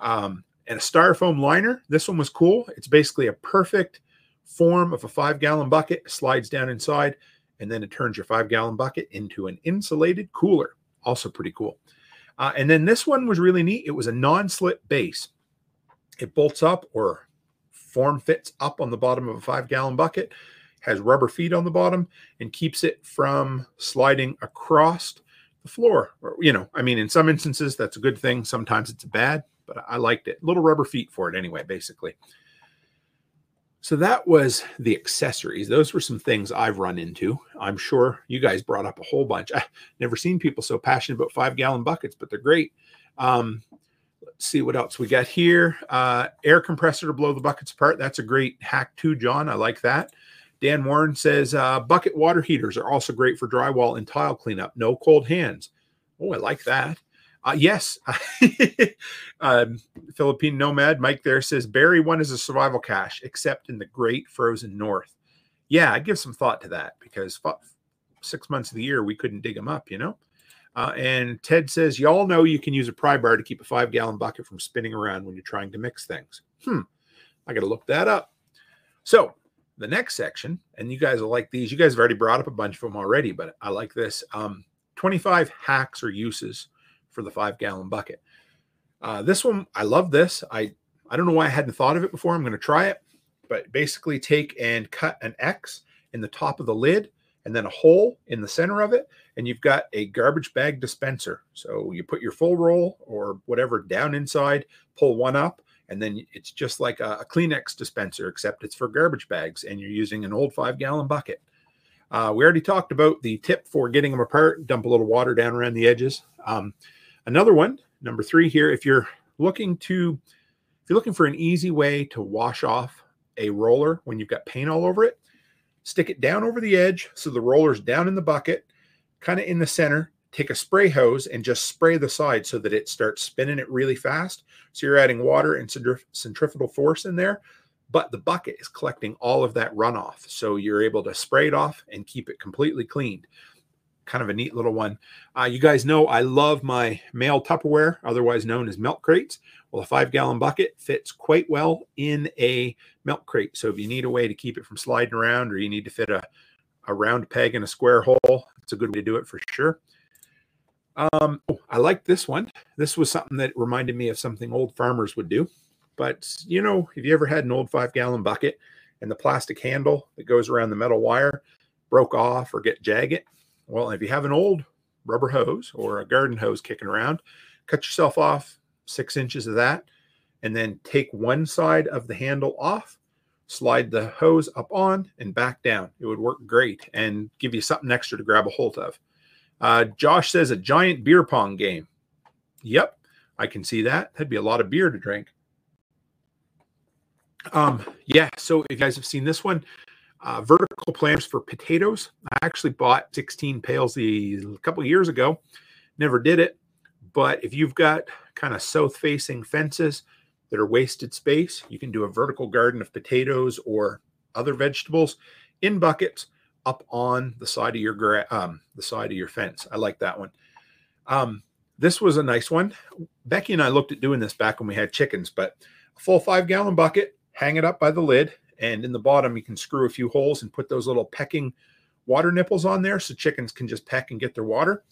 Um, and a styrofoam liner. This one was cool. It's basically a perfect form of a five gallon bucket, slides down inside, and then it turns your five gallon bucket into an insulated cooler. Also pretty cool. Uh, and then this one was really neat. It was a non slip base. It bolts up or form fits up on the bottom of a five gallon bucket, has rubber feet on the bottom, and keeps it from sliding across the floor. Or, you know, I mean, in some instances, that's a good thing. Sometimes it's bad, but I liked it. Little rubber feet for it anyway, basically. So that was the accessories. Those were some things I've run into. I'm sure you guys brought up a whole bunch. I've never seen people so passionate about five gallon buckets, but they're great. Um, let's see what else we got here. Uh, air compressor to blow the buckets apart. That's a great hack too, John. I like that. Dan Warren says uh, bucket water heaters are also great for drywall and tile cleanup. No cold hands. Oh, I like that. Uh, yes. um, Philippine Nomad Mike there says bury one is a survival cache, except in the great frozen north. Yeah, I give some thought to that because six months of the year we couldn't dig them up, you know? Uh, and Ted says, Y'all know you can use a pry bar to keep a five gallon bucket from spinning around when you're trying to mix things. Hmm. I got to look that up. So, the next section, and you guys will like these. You guys have already brought up a bunch of them already, but I like this. Um, 25 hacks or uses for the five gallon bucket. Uh, this one, I love this. I, I don't know why I hadn't thought of it before. I'm going to try it, but basically take and cut an X in the top of the lid and then a hole in the center of it. And you've got a garbage bag dispenser. So you put your full roll or whatever down inside, pull one up, and then it's just like a, a Kleenex dispenser, except it's for garbage bags and you're using an old five gallon bucket. Uh, we already talked about the tip for getting them apart. Dump a little water down around the edges. Um, Another one, number three here, if you're looking to, if you're looking for an easy way to wash off a roller when you've got paint all over it, stick it down over the edge so the roller's down in the bucket, kind of in the center. Take a spray hose and just spray the side so that it starts spinning it really fast. So you're adding water and centrifugal force in there, but the bucket is collecting all of that runoff. So you're able to spray it off and keep it completely cleaned kind of a neat little one. Uh, you guys know I love my male Tupperware, otherwise known as milk crates. Well, a five gallon bucket fits quite well in a milk crate. So if you need a way to keep it from sliding around or you need to fit a, a round peg in a square hole, it's a good way to do it for sure. Um, oh, I like this one. This was something that reminded me of something old farmers would do. But, you know, have you ever had an old five gallon bucket and the plastic handle that goes around the metal wire broke off or get jagged? Well, if you have an old rubber hose or a garden hose kicking around, cut yourself off six inches of that, and then take one side of the handle off, slide the hose up on and back down. It would work great and give you something extra to grab a hold of. Uh, Josh says a giant beer pong game. Yep, I can see that. That'd be a lot of beer to drink. Um, yeah, so if you guys have seen this one, uh, vertical planters for potatoes. I actually bought 16 pails a couple years ago. Never did it. But if you've got kind of south facing fences that are wasted space, you can do a vertical garden of potatoes or other vegetables in buckets up on the side of your gra- um, the side of your fence. I like that one. Um, this was a nice one. Becky and I looked at doing this back when we had chickens, but a full five gallon bucket, hang it up by the lid, and in the bottom, you can screw a few holes and put those little pecking water nipples on there so chickens can just peck and get their water.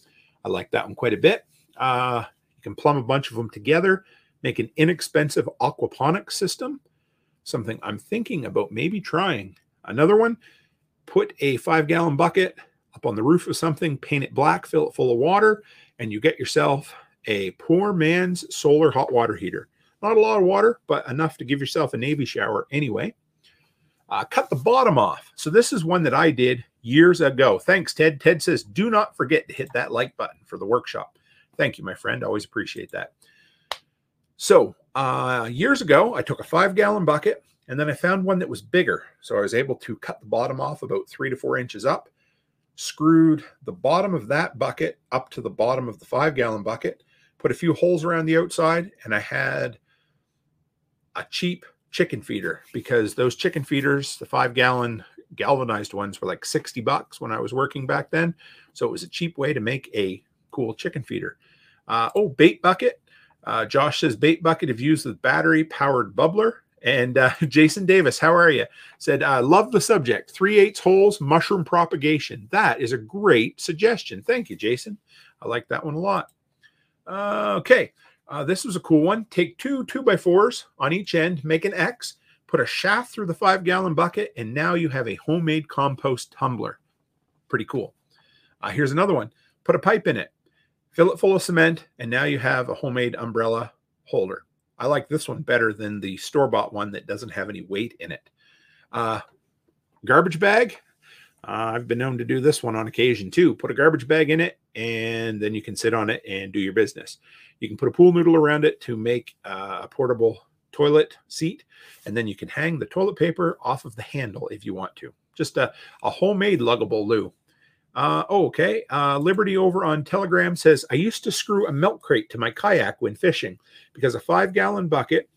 I like that one quite a bit. Uh, you can plumb a bunch of them together, make an inexpensive aquaponics system, something I'm thinking about maybe trying. Another one, put a five gallon bucket up on the roof of something, paint it black, fill it full of water, and you get yourself a poor man's solar hot water heater. Not a lot of water, but enough to give yourself a Navy shower anyway. Uh, cut the bottom off. So this is one that I did years ago. Thanks, Ted. Ted says, do not forget to hit that like button for the workshop. Thank you, my friend. Always appreciate that. So uh, years ago, I took a five gallon bucket and then I found one that was bigger. So I was able to cut the bottom off about three to four inches up, screwed the bottom of that bucket up to the bottom of the five gallon bucket, put a few holes around the outside, and I had a cheap chicken feeder because those chicken feeders, the five gallon galvanized ones, were like 60 bucks when I was working back then. So it was a cheap way to make a cool chicken feeder. Uh, oh, bait bucket. Uh, Josh says bait bucket if used with battery powered bubbler. And uh, Jason Davis, how are you? Said, I love the subject. Three eighths holes, mushroom propagation. That is a great suggestion. Thank you, Jason. I like that one a lot. Uh, okay. Uh, this was a cool one. Take two two by fours on each end, make an X, put a shaft through the five gallon bucket, and now you have a homemade compost tumbler. Pretty cool. Uh, here's another one. Put a pipe in it, fill it full of cement, and now you have a homemade umbrella holder. I like this one better than the store bought one that doesn't have any weight in it. Uh, garbage bag. Uh, I've been known to do this one on occasion too. Put a garbage bag in it, and then you can sit on it and do your business. You can put a pool noodle around it to make uh, a portable toilet seat, and then you can hang the toilet paper off of the handle if you want to. Just a, a homemade luggable loo. Uh, oh, okay. Uh, Liberty over on Telegram says, I used to screw a milk crate to my kayak when fishing because a five gallon bucket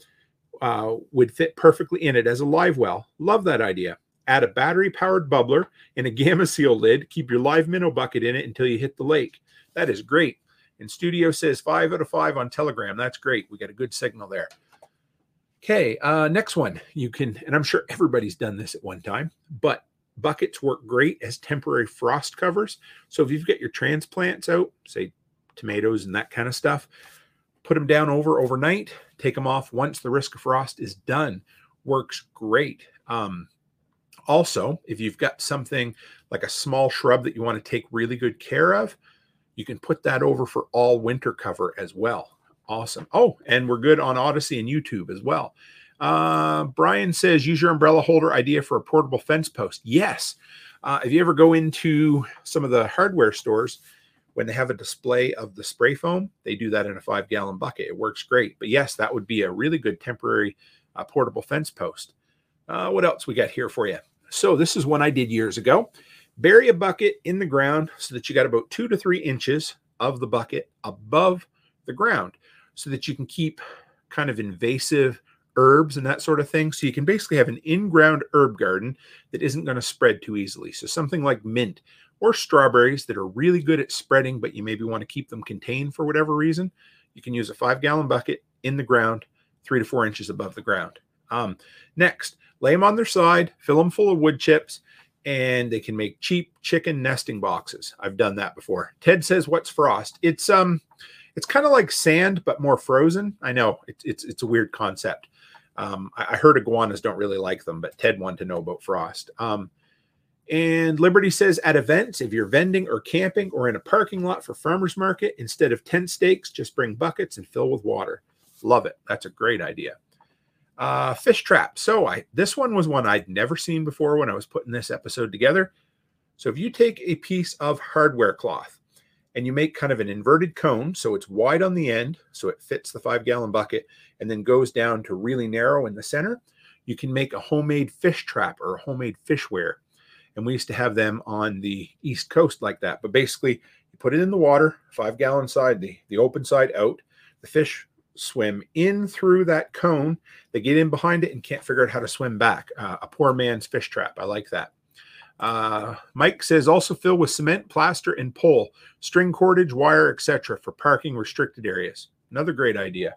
uh, would fit perfectly in it as a live well. Love that idea. Add a battery powered bubbler and a gamma seal lid. Keep your live minnow bucket in it until you hit the lake. That is great. And Studio says five out of five on Telegram. That's great. We got a good signal there. Okay, uh, next one. You can, and I'm sure everybody's done this at one time, but buckets work great as temporary frost covers. So if you've got your transplants out, say tomatoes and that kind of stuff, put them down over overnight, take them off once the risk of frost is done. Works great. Um, also, if you've got something like a small shrub that you want to take really good care of, you can put that over for all winter cover as well. Awesome. Oh, and we're good on Odysee and YouTube as well. Uh, Brian says, use your umbrella holder idea for a portable fence post. Yes. Uh, if you ever go into some of the hardware stores, when they have a display of the spray foam, they do that in a five gallon bucket. It works great. But yes, that would be a really good temporary uh, portable fence post. Uh, what else we got here for you? So this is one I did years ago. Bury a bucket in the ground so that you got about two to three inches of the bucket above the ground so that you can keep kind of invasive herbs and that sort of thing. So you can basically have an in-ground herb garden that isn't going to spread too easily. So something like mint or strawberries that are really good at spreading, but you maybe want to keep them contained for whatever reason. You can use a five gallon bucket in the ground, three to four inches above the ground. Um, next, lay them on their side, fill them full of wood chips, and they can make cheap chicken nesting boxes. I've done that before. Ted says, "What's frost?" It's um, it's kind of like sand but more frozen. I know it's it's it's a weird concept. Um, I, I, heard iguanas don't really like them, but Ted wanted to know about frost. Um, and Liberty says at events, if you're vending or camping or in a parking lot for farmers market, instead of tent stakes, just bring buckets and fill with water. Love it. That's a great idea. Uh, fish trap. So I this one was one I'd never seen before when I was putting this episode together. So if you take a piece of hardware cloth and you make kind of an inverted cone so it's wide on the end so it fits the five gallon bucket and then goes down to really narrow in the center you can make a homemade fish trap or a homemade fish weir and we used to have them on the east coast like that but basically you put it in the water five gallon side the, the open side out the fish swim in through that cone they get in behind it and can't figure out how to swim back uh, a poor man's fish trap i like that uh, Mike says also fill with cement, plaster, and pole, string cordage, wire, etc. for parking restricted areas. Another great idea.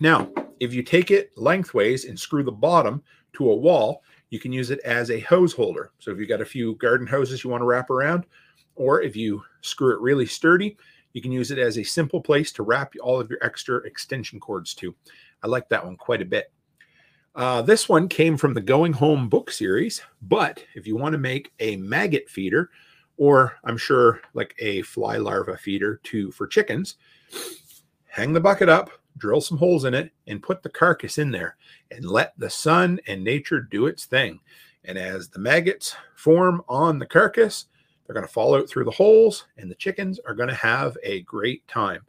Now, if you take it lengthways and screw the bottom to a wall, you can use it as a hose holder. So if you've got a few garden hoses you want to wrap around, or if you screw it really sturdy, you can use it as a simple place to wrap all of your extra extension cords to. I like that one quite a bit. Uh, this one came from the Going Home book series, but if you want to make a maggot feeder, or I'm sure like a fly larva feeder to for chickens, hang the bucket up, drill some holes in it, and put the carcass in there, and let the sun and nature do its thing. And as the maggots form on the carcass, they're going to fall out through the holes, and the chickens are going to have a great time.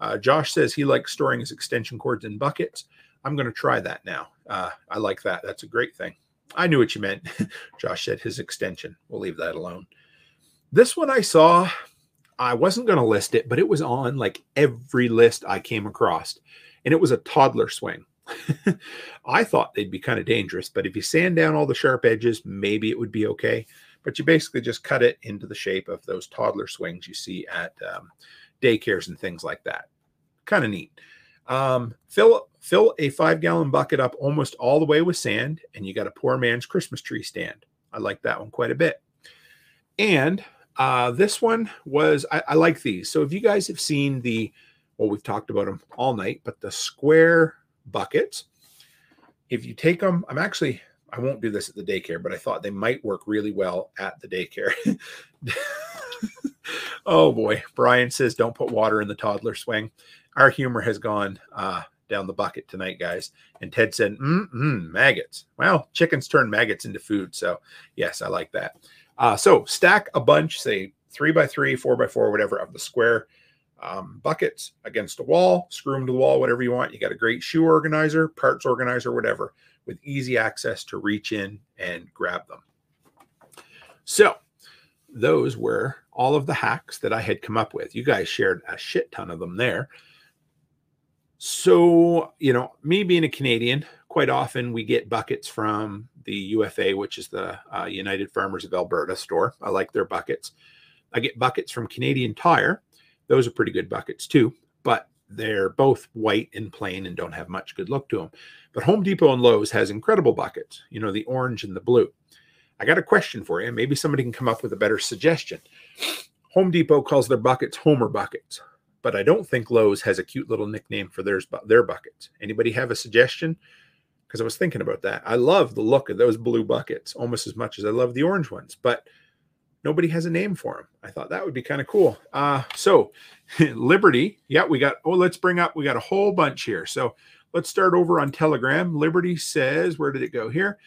Uh, Josh says he likes storing his extension cords in buckets. I'm going to try that now. Uh, I like that. That's a great thing. I knew what you meant. Josh said his extension. We'll leave that alone. This one I saw, I wasn't going to list it, but it was on like every list I came across, and it was a toddler swing. I thought they'd be kind of dangerous, but if you sand down all the sharp edges, maybe it would be okay. But you basically just cut it into the shape of those toddler swings you see at um, daycares and things like that. Kind of neat. Um, fill fill a five gallon bucket up almost all the way with sand, and you got a poor man's Christmas tree stand. I like that one quite a bit. And uh, this one was I, I like these. So if you guys have seen the well, we've talked about them all night, but the square buckets, if you take them, I'm actually I won't do this at the daycare, but I thought they might work really well at the daycare. oh boy, Brian says don't put water in the toddler swing our humor has gone uh, down the bucket tonight, guys. And Ted said, mm maggots. Well, chickens turn maggots into food. So, yes, I like that. Uh, so, stack a bunch, say three by three, four by four, whatever, of the square um, buckets against a wall, screw them to the wall, whatever you want. You got a great shoe organizer, parts organizer, whatever, with easy access to reach in and grab them. So, those were all of the hacks that I had come up with. You guys shared a shit ton of them there. So, you know, me being a Canadian, quite often we get buckets from the UFA, which is the uh, United Farmers of Alberta store. I like their buckets. I get buckets from Canadian Tire. Those are pretty good buckets too, but they're both white and plain and don't have much good look to them. But Home Depot and Lowe's has incredible buckets, you know, the orange and the blue. I got a question for you. Maybe somebody can come up with a better suggestion. Home Depot calls their buckets Homer buckets, but I don't think Lowe's has a cute little nickname for theirs, But their buckets. Anybody have a suggestion? Because I was thinking about that. I love the look of those blue buckets almost as much as I love the orange ones, but nobody has a name for them. I thought that would be kind of cool. Uh, so Liberty, yeah, we got. Oh, let's bring up. We got a whole bunch here. So let's start over on Telegram. Liberty says, where did it go here?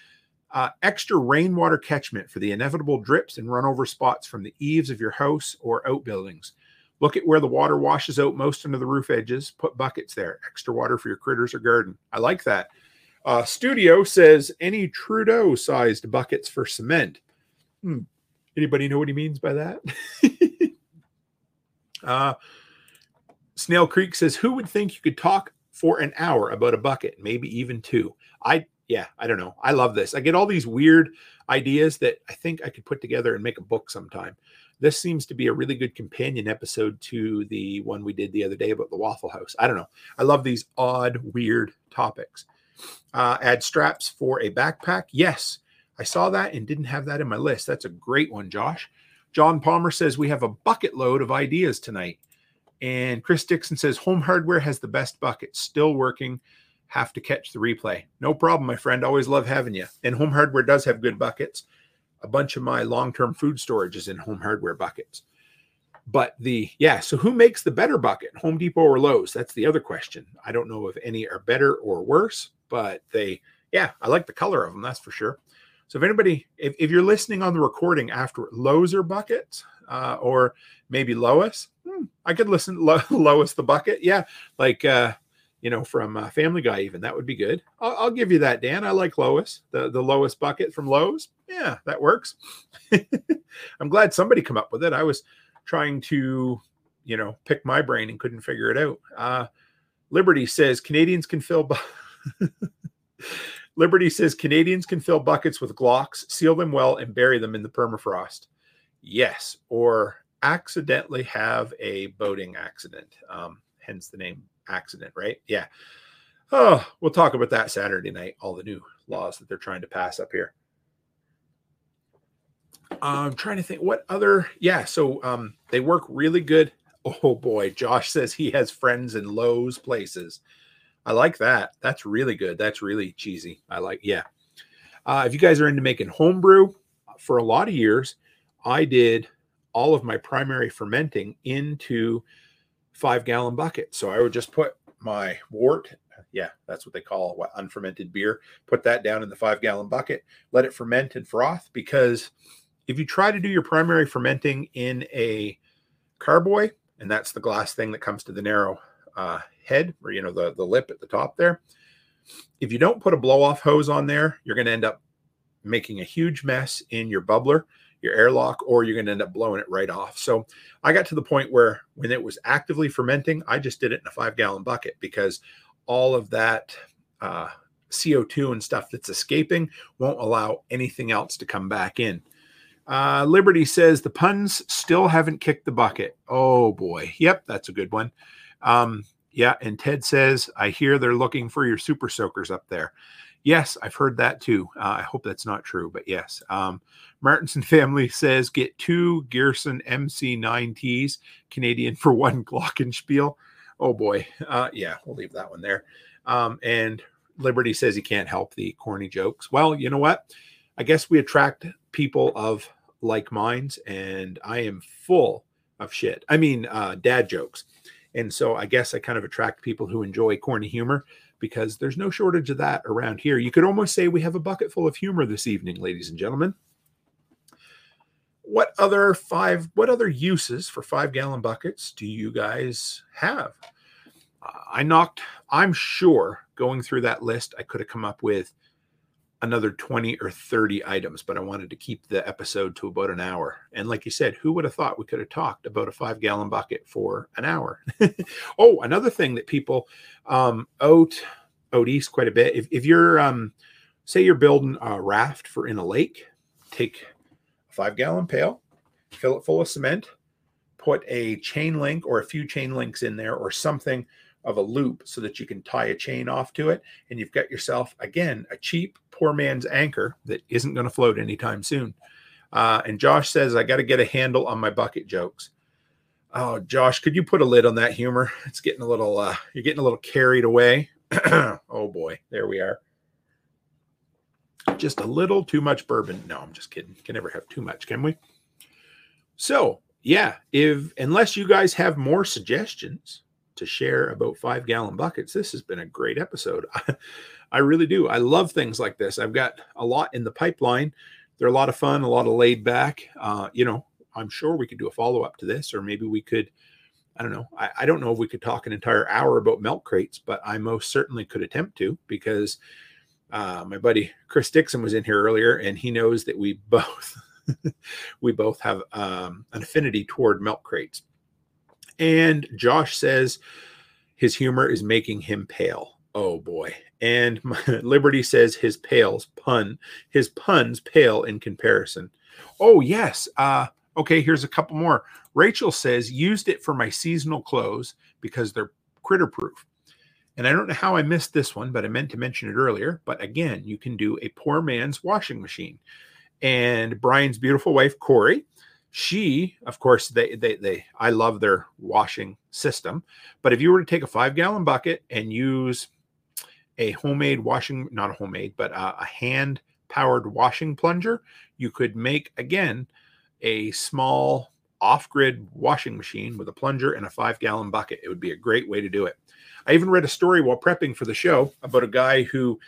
Uh, extra rainwater catchment for the inevitable drips and runover spots from the eaves of your house or outbuildings. Look at where the water washes out most under the roof edges. Put buckets there. Extra water for your critters or garden. I like that. Uh, Studio says any Trudeau sized buckets for cement. Hmm. Anybody know what he means by that? uh, Snail Creek says, Who would think you could talk for an hour about a bucket, maybe even two? I yeah, I don't know. I love this. I get all these weird ideas that I think I could put together and make a book sometime. This seems to be a really good companion episode to the one we did the other day about the Waffle House. I don't know. I love these odd, weird topics. Uh, add straps for a backpack. Yes, I saw that and didn't have that in my list. That's a great one, Josh. John Palmer says we have a bucket load of ideas tonight. And Chris Dixon says home hardware has the best bucket, still working have to catch the replay. No problem, my friend. Always love having you. And Home Hardware does have good buckets. A bunch of my long term food storage is in Home Hardware buckets. But the, yeah, so who makes the better bucket, Home Depot or Lowe's? That's the other question. I don't know if any are better or worse, but they, yeah, I like the color of them, that's for sure. So if anybody, if, if you're listening on the recording after Lowe's or buckets, uh, or maybe Lois, hmm, I could listen to Lois the bucket. Yeah, like uh, you know, from uh, Family Guy, even that would be good. I'll, I'll, give you that, Dan. I like Lois, the the Lois bucket from Lowe's. Yeah, that works. I'm glad somebody come up with it. I was trying to, you know, pick my brain and couldn't figure it out. Uh, Liberty says Canadians can fill. Bu- Liberty says Canadians can fill buckets with Glocks, seal them well, and bury them in the permafrost. Yes, or accidentally have a boating accident. Um, hence the name accident, right? Yeah. Oh, we'll talk about that Saturday night, all the new laws that they're trying to pass up here. I'm trying to think what other, yeah. So um, they work really good. Oh boy, Josh says he has friends in Lowe's places. I like that. That's really good. That's really cheesy. I like, yeah. Uh, if you guys are into making homebrew, for a lot of years, I did all of my primary fermenting into five gallon bucket. So I would just put my wort, yeah, that's what they call what unfermented beer, put that down in the five gallon bucket, let it ferment and froth. Because if you try to do your primary fermenting in a carboy, and that's the glass thing that comes to the narrow uh, head or you know the the lip at the top there. If you don't put a blow off hose on there, you're going to end up making a huge mess in your bubbler your airlock, or you're going to end up blowing it right off. So I got to the point where when it was actively fermenting, I just did it in a five gallon bucket because all of that uh, CO2 and stuff that's escaping won't allow anything else to come back in. Uh, Liberty says the puns still haven't kicked the bucket. Oh boy. Yep, that's a good one. Um, yeah, and Ted says, I hear they're looking for your super soakers up there. Yes, I've heard that too. Uh, I hope that's not true, but yes. Um, Martinson family says get two Gearson MC9Ts Canadian for one Glockenspiel. Oh boy. Uh, yeah, we'll leave that one there. Um, and Liberty says he can't help the corny jokes. Well, you know what? I guess we attract people of like minds, and I am full of shit. I mean, uh, dad jokes. And so I guess I kind of attract people who enjoy corny humor because there's no shortage of that around here. You could almost say we have a bucket full of humor this evening, ladies and gentlemen. What other five, what other uses for five gallon buckets do you guys have? I knocked, I'm sure going through that list, I could have come up with another 20 or 30 items, but I wanted to keep the episode to about an hour. And like you said, who would have thought we could have talked about a five gallon bucket for an hour? oh, another thing that people um, out out east quite a bit. If, if you're um, say you're building a raft for in a lake, take a five gallon pail, fill it full of cement, put a chain link or a few chain links in there or something of a loop so that you can tie a chain off to it. And you've got yourself, again, a cheap poor man's anchor that isn't going to float anytime soon. Uh, and Josh says, I got to get a handle on my bucket jokes. Oh, Josh, could you put a lid on that humor? It's getting a little, uh, you're getting a little carried away. oh boy, there we are. Just a little too much bourbon. No, I'm just kidding. Can never have too much, can we? So, yeah, if unless you guys have more suggestions, to share about five gallon buckets. This has been a great episode. I, really do. I love things like this. I've got a lot in the pipeline. They're a lot of fun, a lot of laid back. Uh, you know, I'm sure we could do a follow up to this, or maybe we could. I don't know. I, I don't know if we could talk an entire hour about milk crates, but I most certainly could attempt to because uh, my buddy Chris Dixon was in here earlier, and he knows that we both we both have um, an affinity toward milk crates. And Josh says his humor is making him pale. Oh boy. And Liberty says his pales pun, his puns pale in comparison. Oh yes. Uh okay, here's a couple more. Rachel says used it for my seasonal clothes because they're critter proof. And I don't know how I missed this one, but I meant to mention it earlier. But again, you can do a poor man's washing machine. And Brian's beautiful wife, Corey, she of course they they they i love their washing system but if you were to take a five gallon bucket and use a homemade washing not a homemade but a, a hand powered washing plunger you could make again a small off-grid washing machine with a plunger and a five gallon bucket. It would be a great way to do it. I even read a story while prepping for the show about a guy who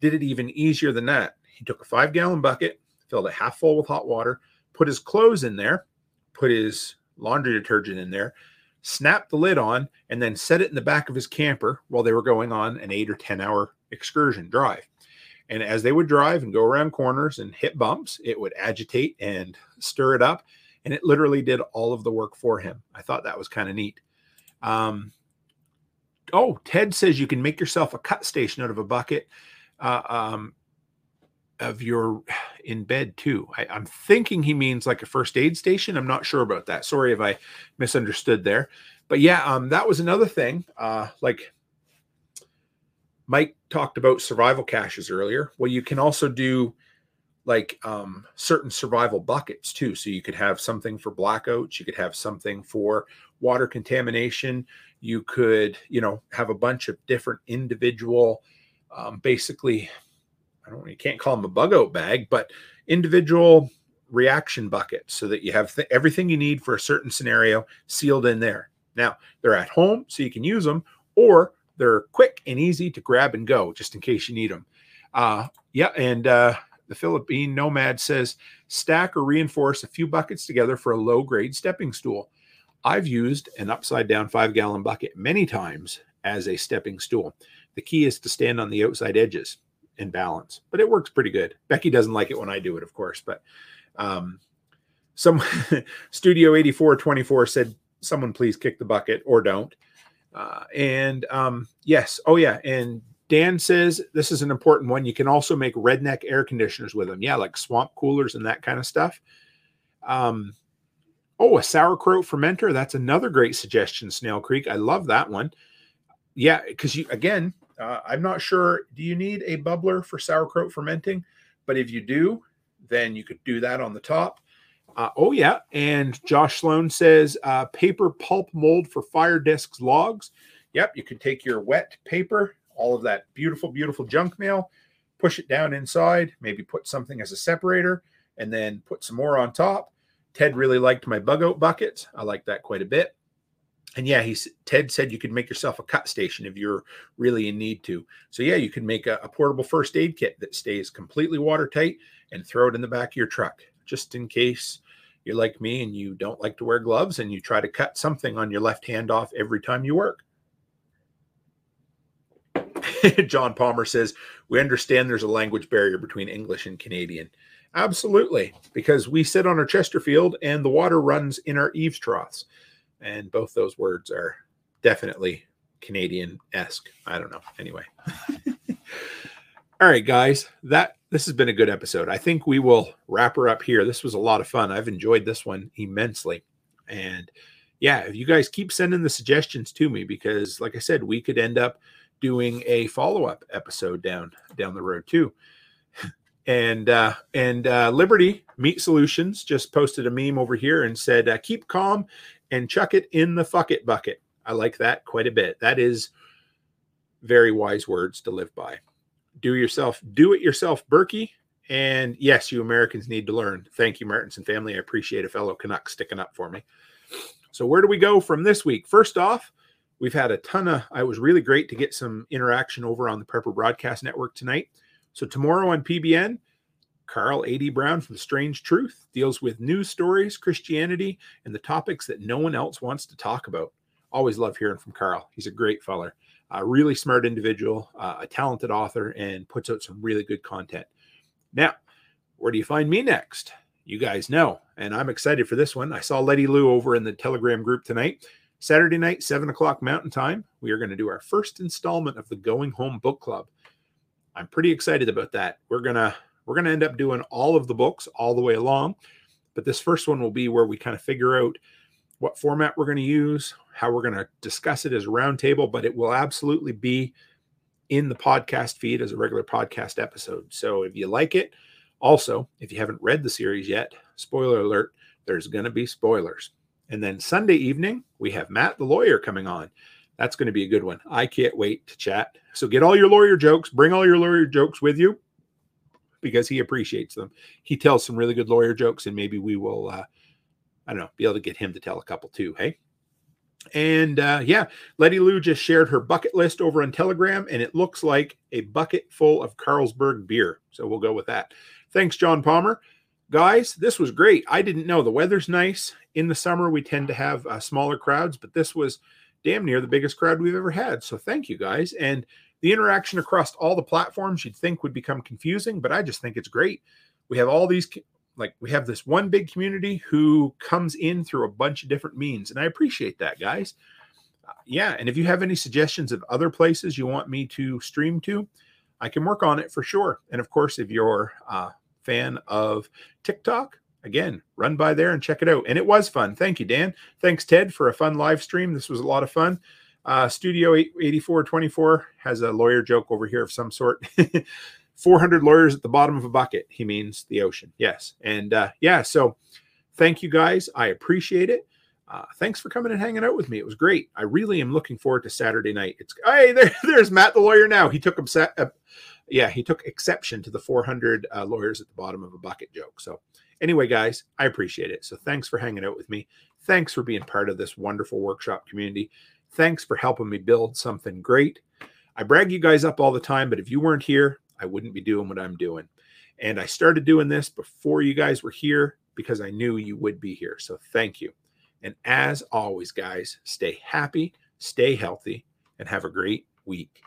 did it even easier than that. He took a five gallon bucket filled it half full with hot water put his clothes in there, put his laundry detergent in there, snapped the lid on, and then set it in the back of his camper while they were going on an eight or 10 hour excursion drive. And as they would drive and go around corners and hit bumps, it would agitate and stir it up. And it literally did all of the work for him. I thought that was kind of neat. Um, oh, Ted says you can make yourself a cut station out of a bucket. Uh, um, of your in bed too. I, am thinking he means like a first aid station. I'm not sure about that. Sorry if I misunderstood there. But yeah, um, that was another thing. Uh, like Mike talked about survival caches earlier. Well, you can also do like um, certain survival buckets too. So you could have something for blackouts. You could have something for water contamination. You could, you know, have a bunch of different individual, um, basically I don't you can't call them a bug out bag, but individual reaction buckets so that you have th- everything you need for a certain scenario sealed in there. Now, they're at home so you can use them or they're quick and easy to grab and go just in case you need them. Uh, yeah, and uh, the Philippine Nomad says stack or reinforce a few buckets together for a low grade stepping stool. I've used an upside down five gallon bucket many times as a stepping stool. The key is to stand on the outside edges in balance, but it works pretty good. Becky doesn't like it when I do it, of course, but um, some Studio 8424 said, someone please kick the bucket or don't. Uh, and um, yes, oh yeah, and Dan says this is an important one. You can also make redneck air conditioners with them. Yeah, like swamp coolers and that kind of stuff. Um, oh, a sauerkraut fermenter. That's another great suggestion, Snail Creek. I love that one. Yeah, because you again, uh, I'm not sure. Do you need a bubbler for sauerkraut fermenting? But if you do, then you could do that on the top. Uh, oh, yeah. And Josh Sloan says uh, paper pulp mold for fire discs logs. Yep. You could take your wet paper, all of that beautiful, beautiful junk mail, push it down inside, maybe put something as a separator, and then put some more on top. Ted really liked my bug out bucket. I like that quite a bit. And yeah, he's Ted said you could make yourself a cut station if you're really in need to. So yeah, you can make a, a portable first aid kit that stays completely watertight and throw it in the back of your truck just in case you're like me and you don't like to wear gloves and you try to cut something on your left hand off every time you work. John Palmer says, We understand there's a language barrier between English and Canadian. Absolutely, because we sit on our Chesterfield and the water runs in our eaves troughs and both those words are definitely Canadian esque. I don't know. Anyway. All right, guys, that this has been a good episode. I think we will wrap her up here. This was a lot of fun. I've enjoyed this one immensely. And yeah, if you guys keep sending the suggestions to me, because like I said, we could end up doing a follow-up episode down down the road too. And uh, and uh, Liberty Meat Solutions just posted a meme over here and said, uh, "Keep calm and chuck it in the fuck it bucket. I like that quite a bit. That is very wise words to live by. Do yourself, do it yourself, Berkey. And yes, you Americans need to learn. Thank you, Martinson family. I appreciate a fellow Canuck sticking up for me. So, where do we go from this week? First off, we've had a ton of, I was really great to get some interaction over on the Prepper Broadcast Network tonight. So, tomorrow on PBN, Carl A.D. Brown from Strange Truth deals with news stories, Christianity, and the topics that no one else wants to talk about. Always love hearing from Carl. He's a great feller, a really smart individual, uh, a talented author, and puts out some really good content. Now, where do you find me next? You guys know, and I'm excited for this one. I saw Letty Lou over in the Telegram group tonight. Saturday night, 7 o'clock Mountain Time, we are going to do our first installment of the Going Home Book Club. I'm pretty excited about that. We're going to we're going to end up doing all of the books all the way along, but this first one will be where we kind of figure out what format we're going to use, how we're going to discuss it as a roundtable, but it will absolutely be in the podcast feed as a regular podcast episode. So if you like it, also, if you haven't read the series yet, spoiler alert, there's going to be spoilers. And then Sunday evening, we have Matt the lawyer coming on. That's going to be a good one. I can't wait to chat. So get all your lawyer jokes, bring all your lawyer jokes with you because he appreciates them. He tells some really good lawyer jokes, and maybe we will, uh, I don't know, be able to get him to tell a couple too. Hey. And uh, yeah, Letty Lou just shared her bucket list over on Telegram, and it looks like a bucket full of Carlsberg beer. So we'll go with that. Thanks, John Palmer. Guys, this was great. I didn't know the weather's nice. In the summer, we tend to have uh, smaller crowds, but this was damn near the biggest crowd we've ever had. So thank you guys. And the interaction across all the platforms you'd think would become confusing, but I just think it's great. We have all these like we have this one big community who comes in through a bunch of different means and I appreciate that, guys. Uh, yeah, and if you have any suggestions of other places you want me to stream to, I can work on it for sure. And of course, if you're a fan of TikTok, again, run by there and check it out. And it was fun. Thank you, Dan. Thanks, Ted, for a fun live stream. This was a lot of fun. Uh, Studio 8424 has a lawyer joke over here of some sort. 400 lawyers at the bottom of a bucket. He means the ocean. Yes. And uh, yeah, so thank you guys. I appreciate it. Uh, thanks for coming and hanging out with me. It was great. I really am looking forward to Saturday night. It's hey, there, there's Matt the lawyer now. He took upset, uh, yeah, he took exception to the 400 uh, lawyers at the bottom of a bucket joke. So anyway, guys, I appreciate it. So thanks for hanging out with me. Thanks for being part of this wonderful workshop community. Thanks for helping me build something great. I brag you guys up all the time, but if you weren't here, I wouldn't be doing what I'm doing. And I started doing this before you guys were here because I knew you would be here. So thank you. And as always, guys, stay happy, stay healthy, and have a great week.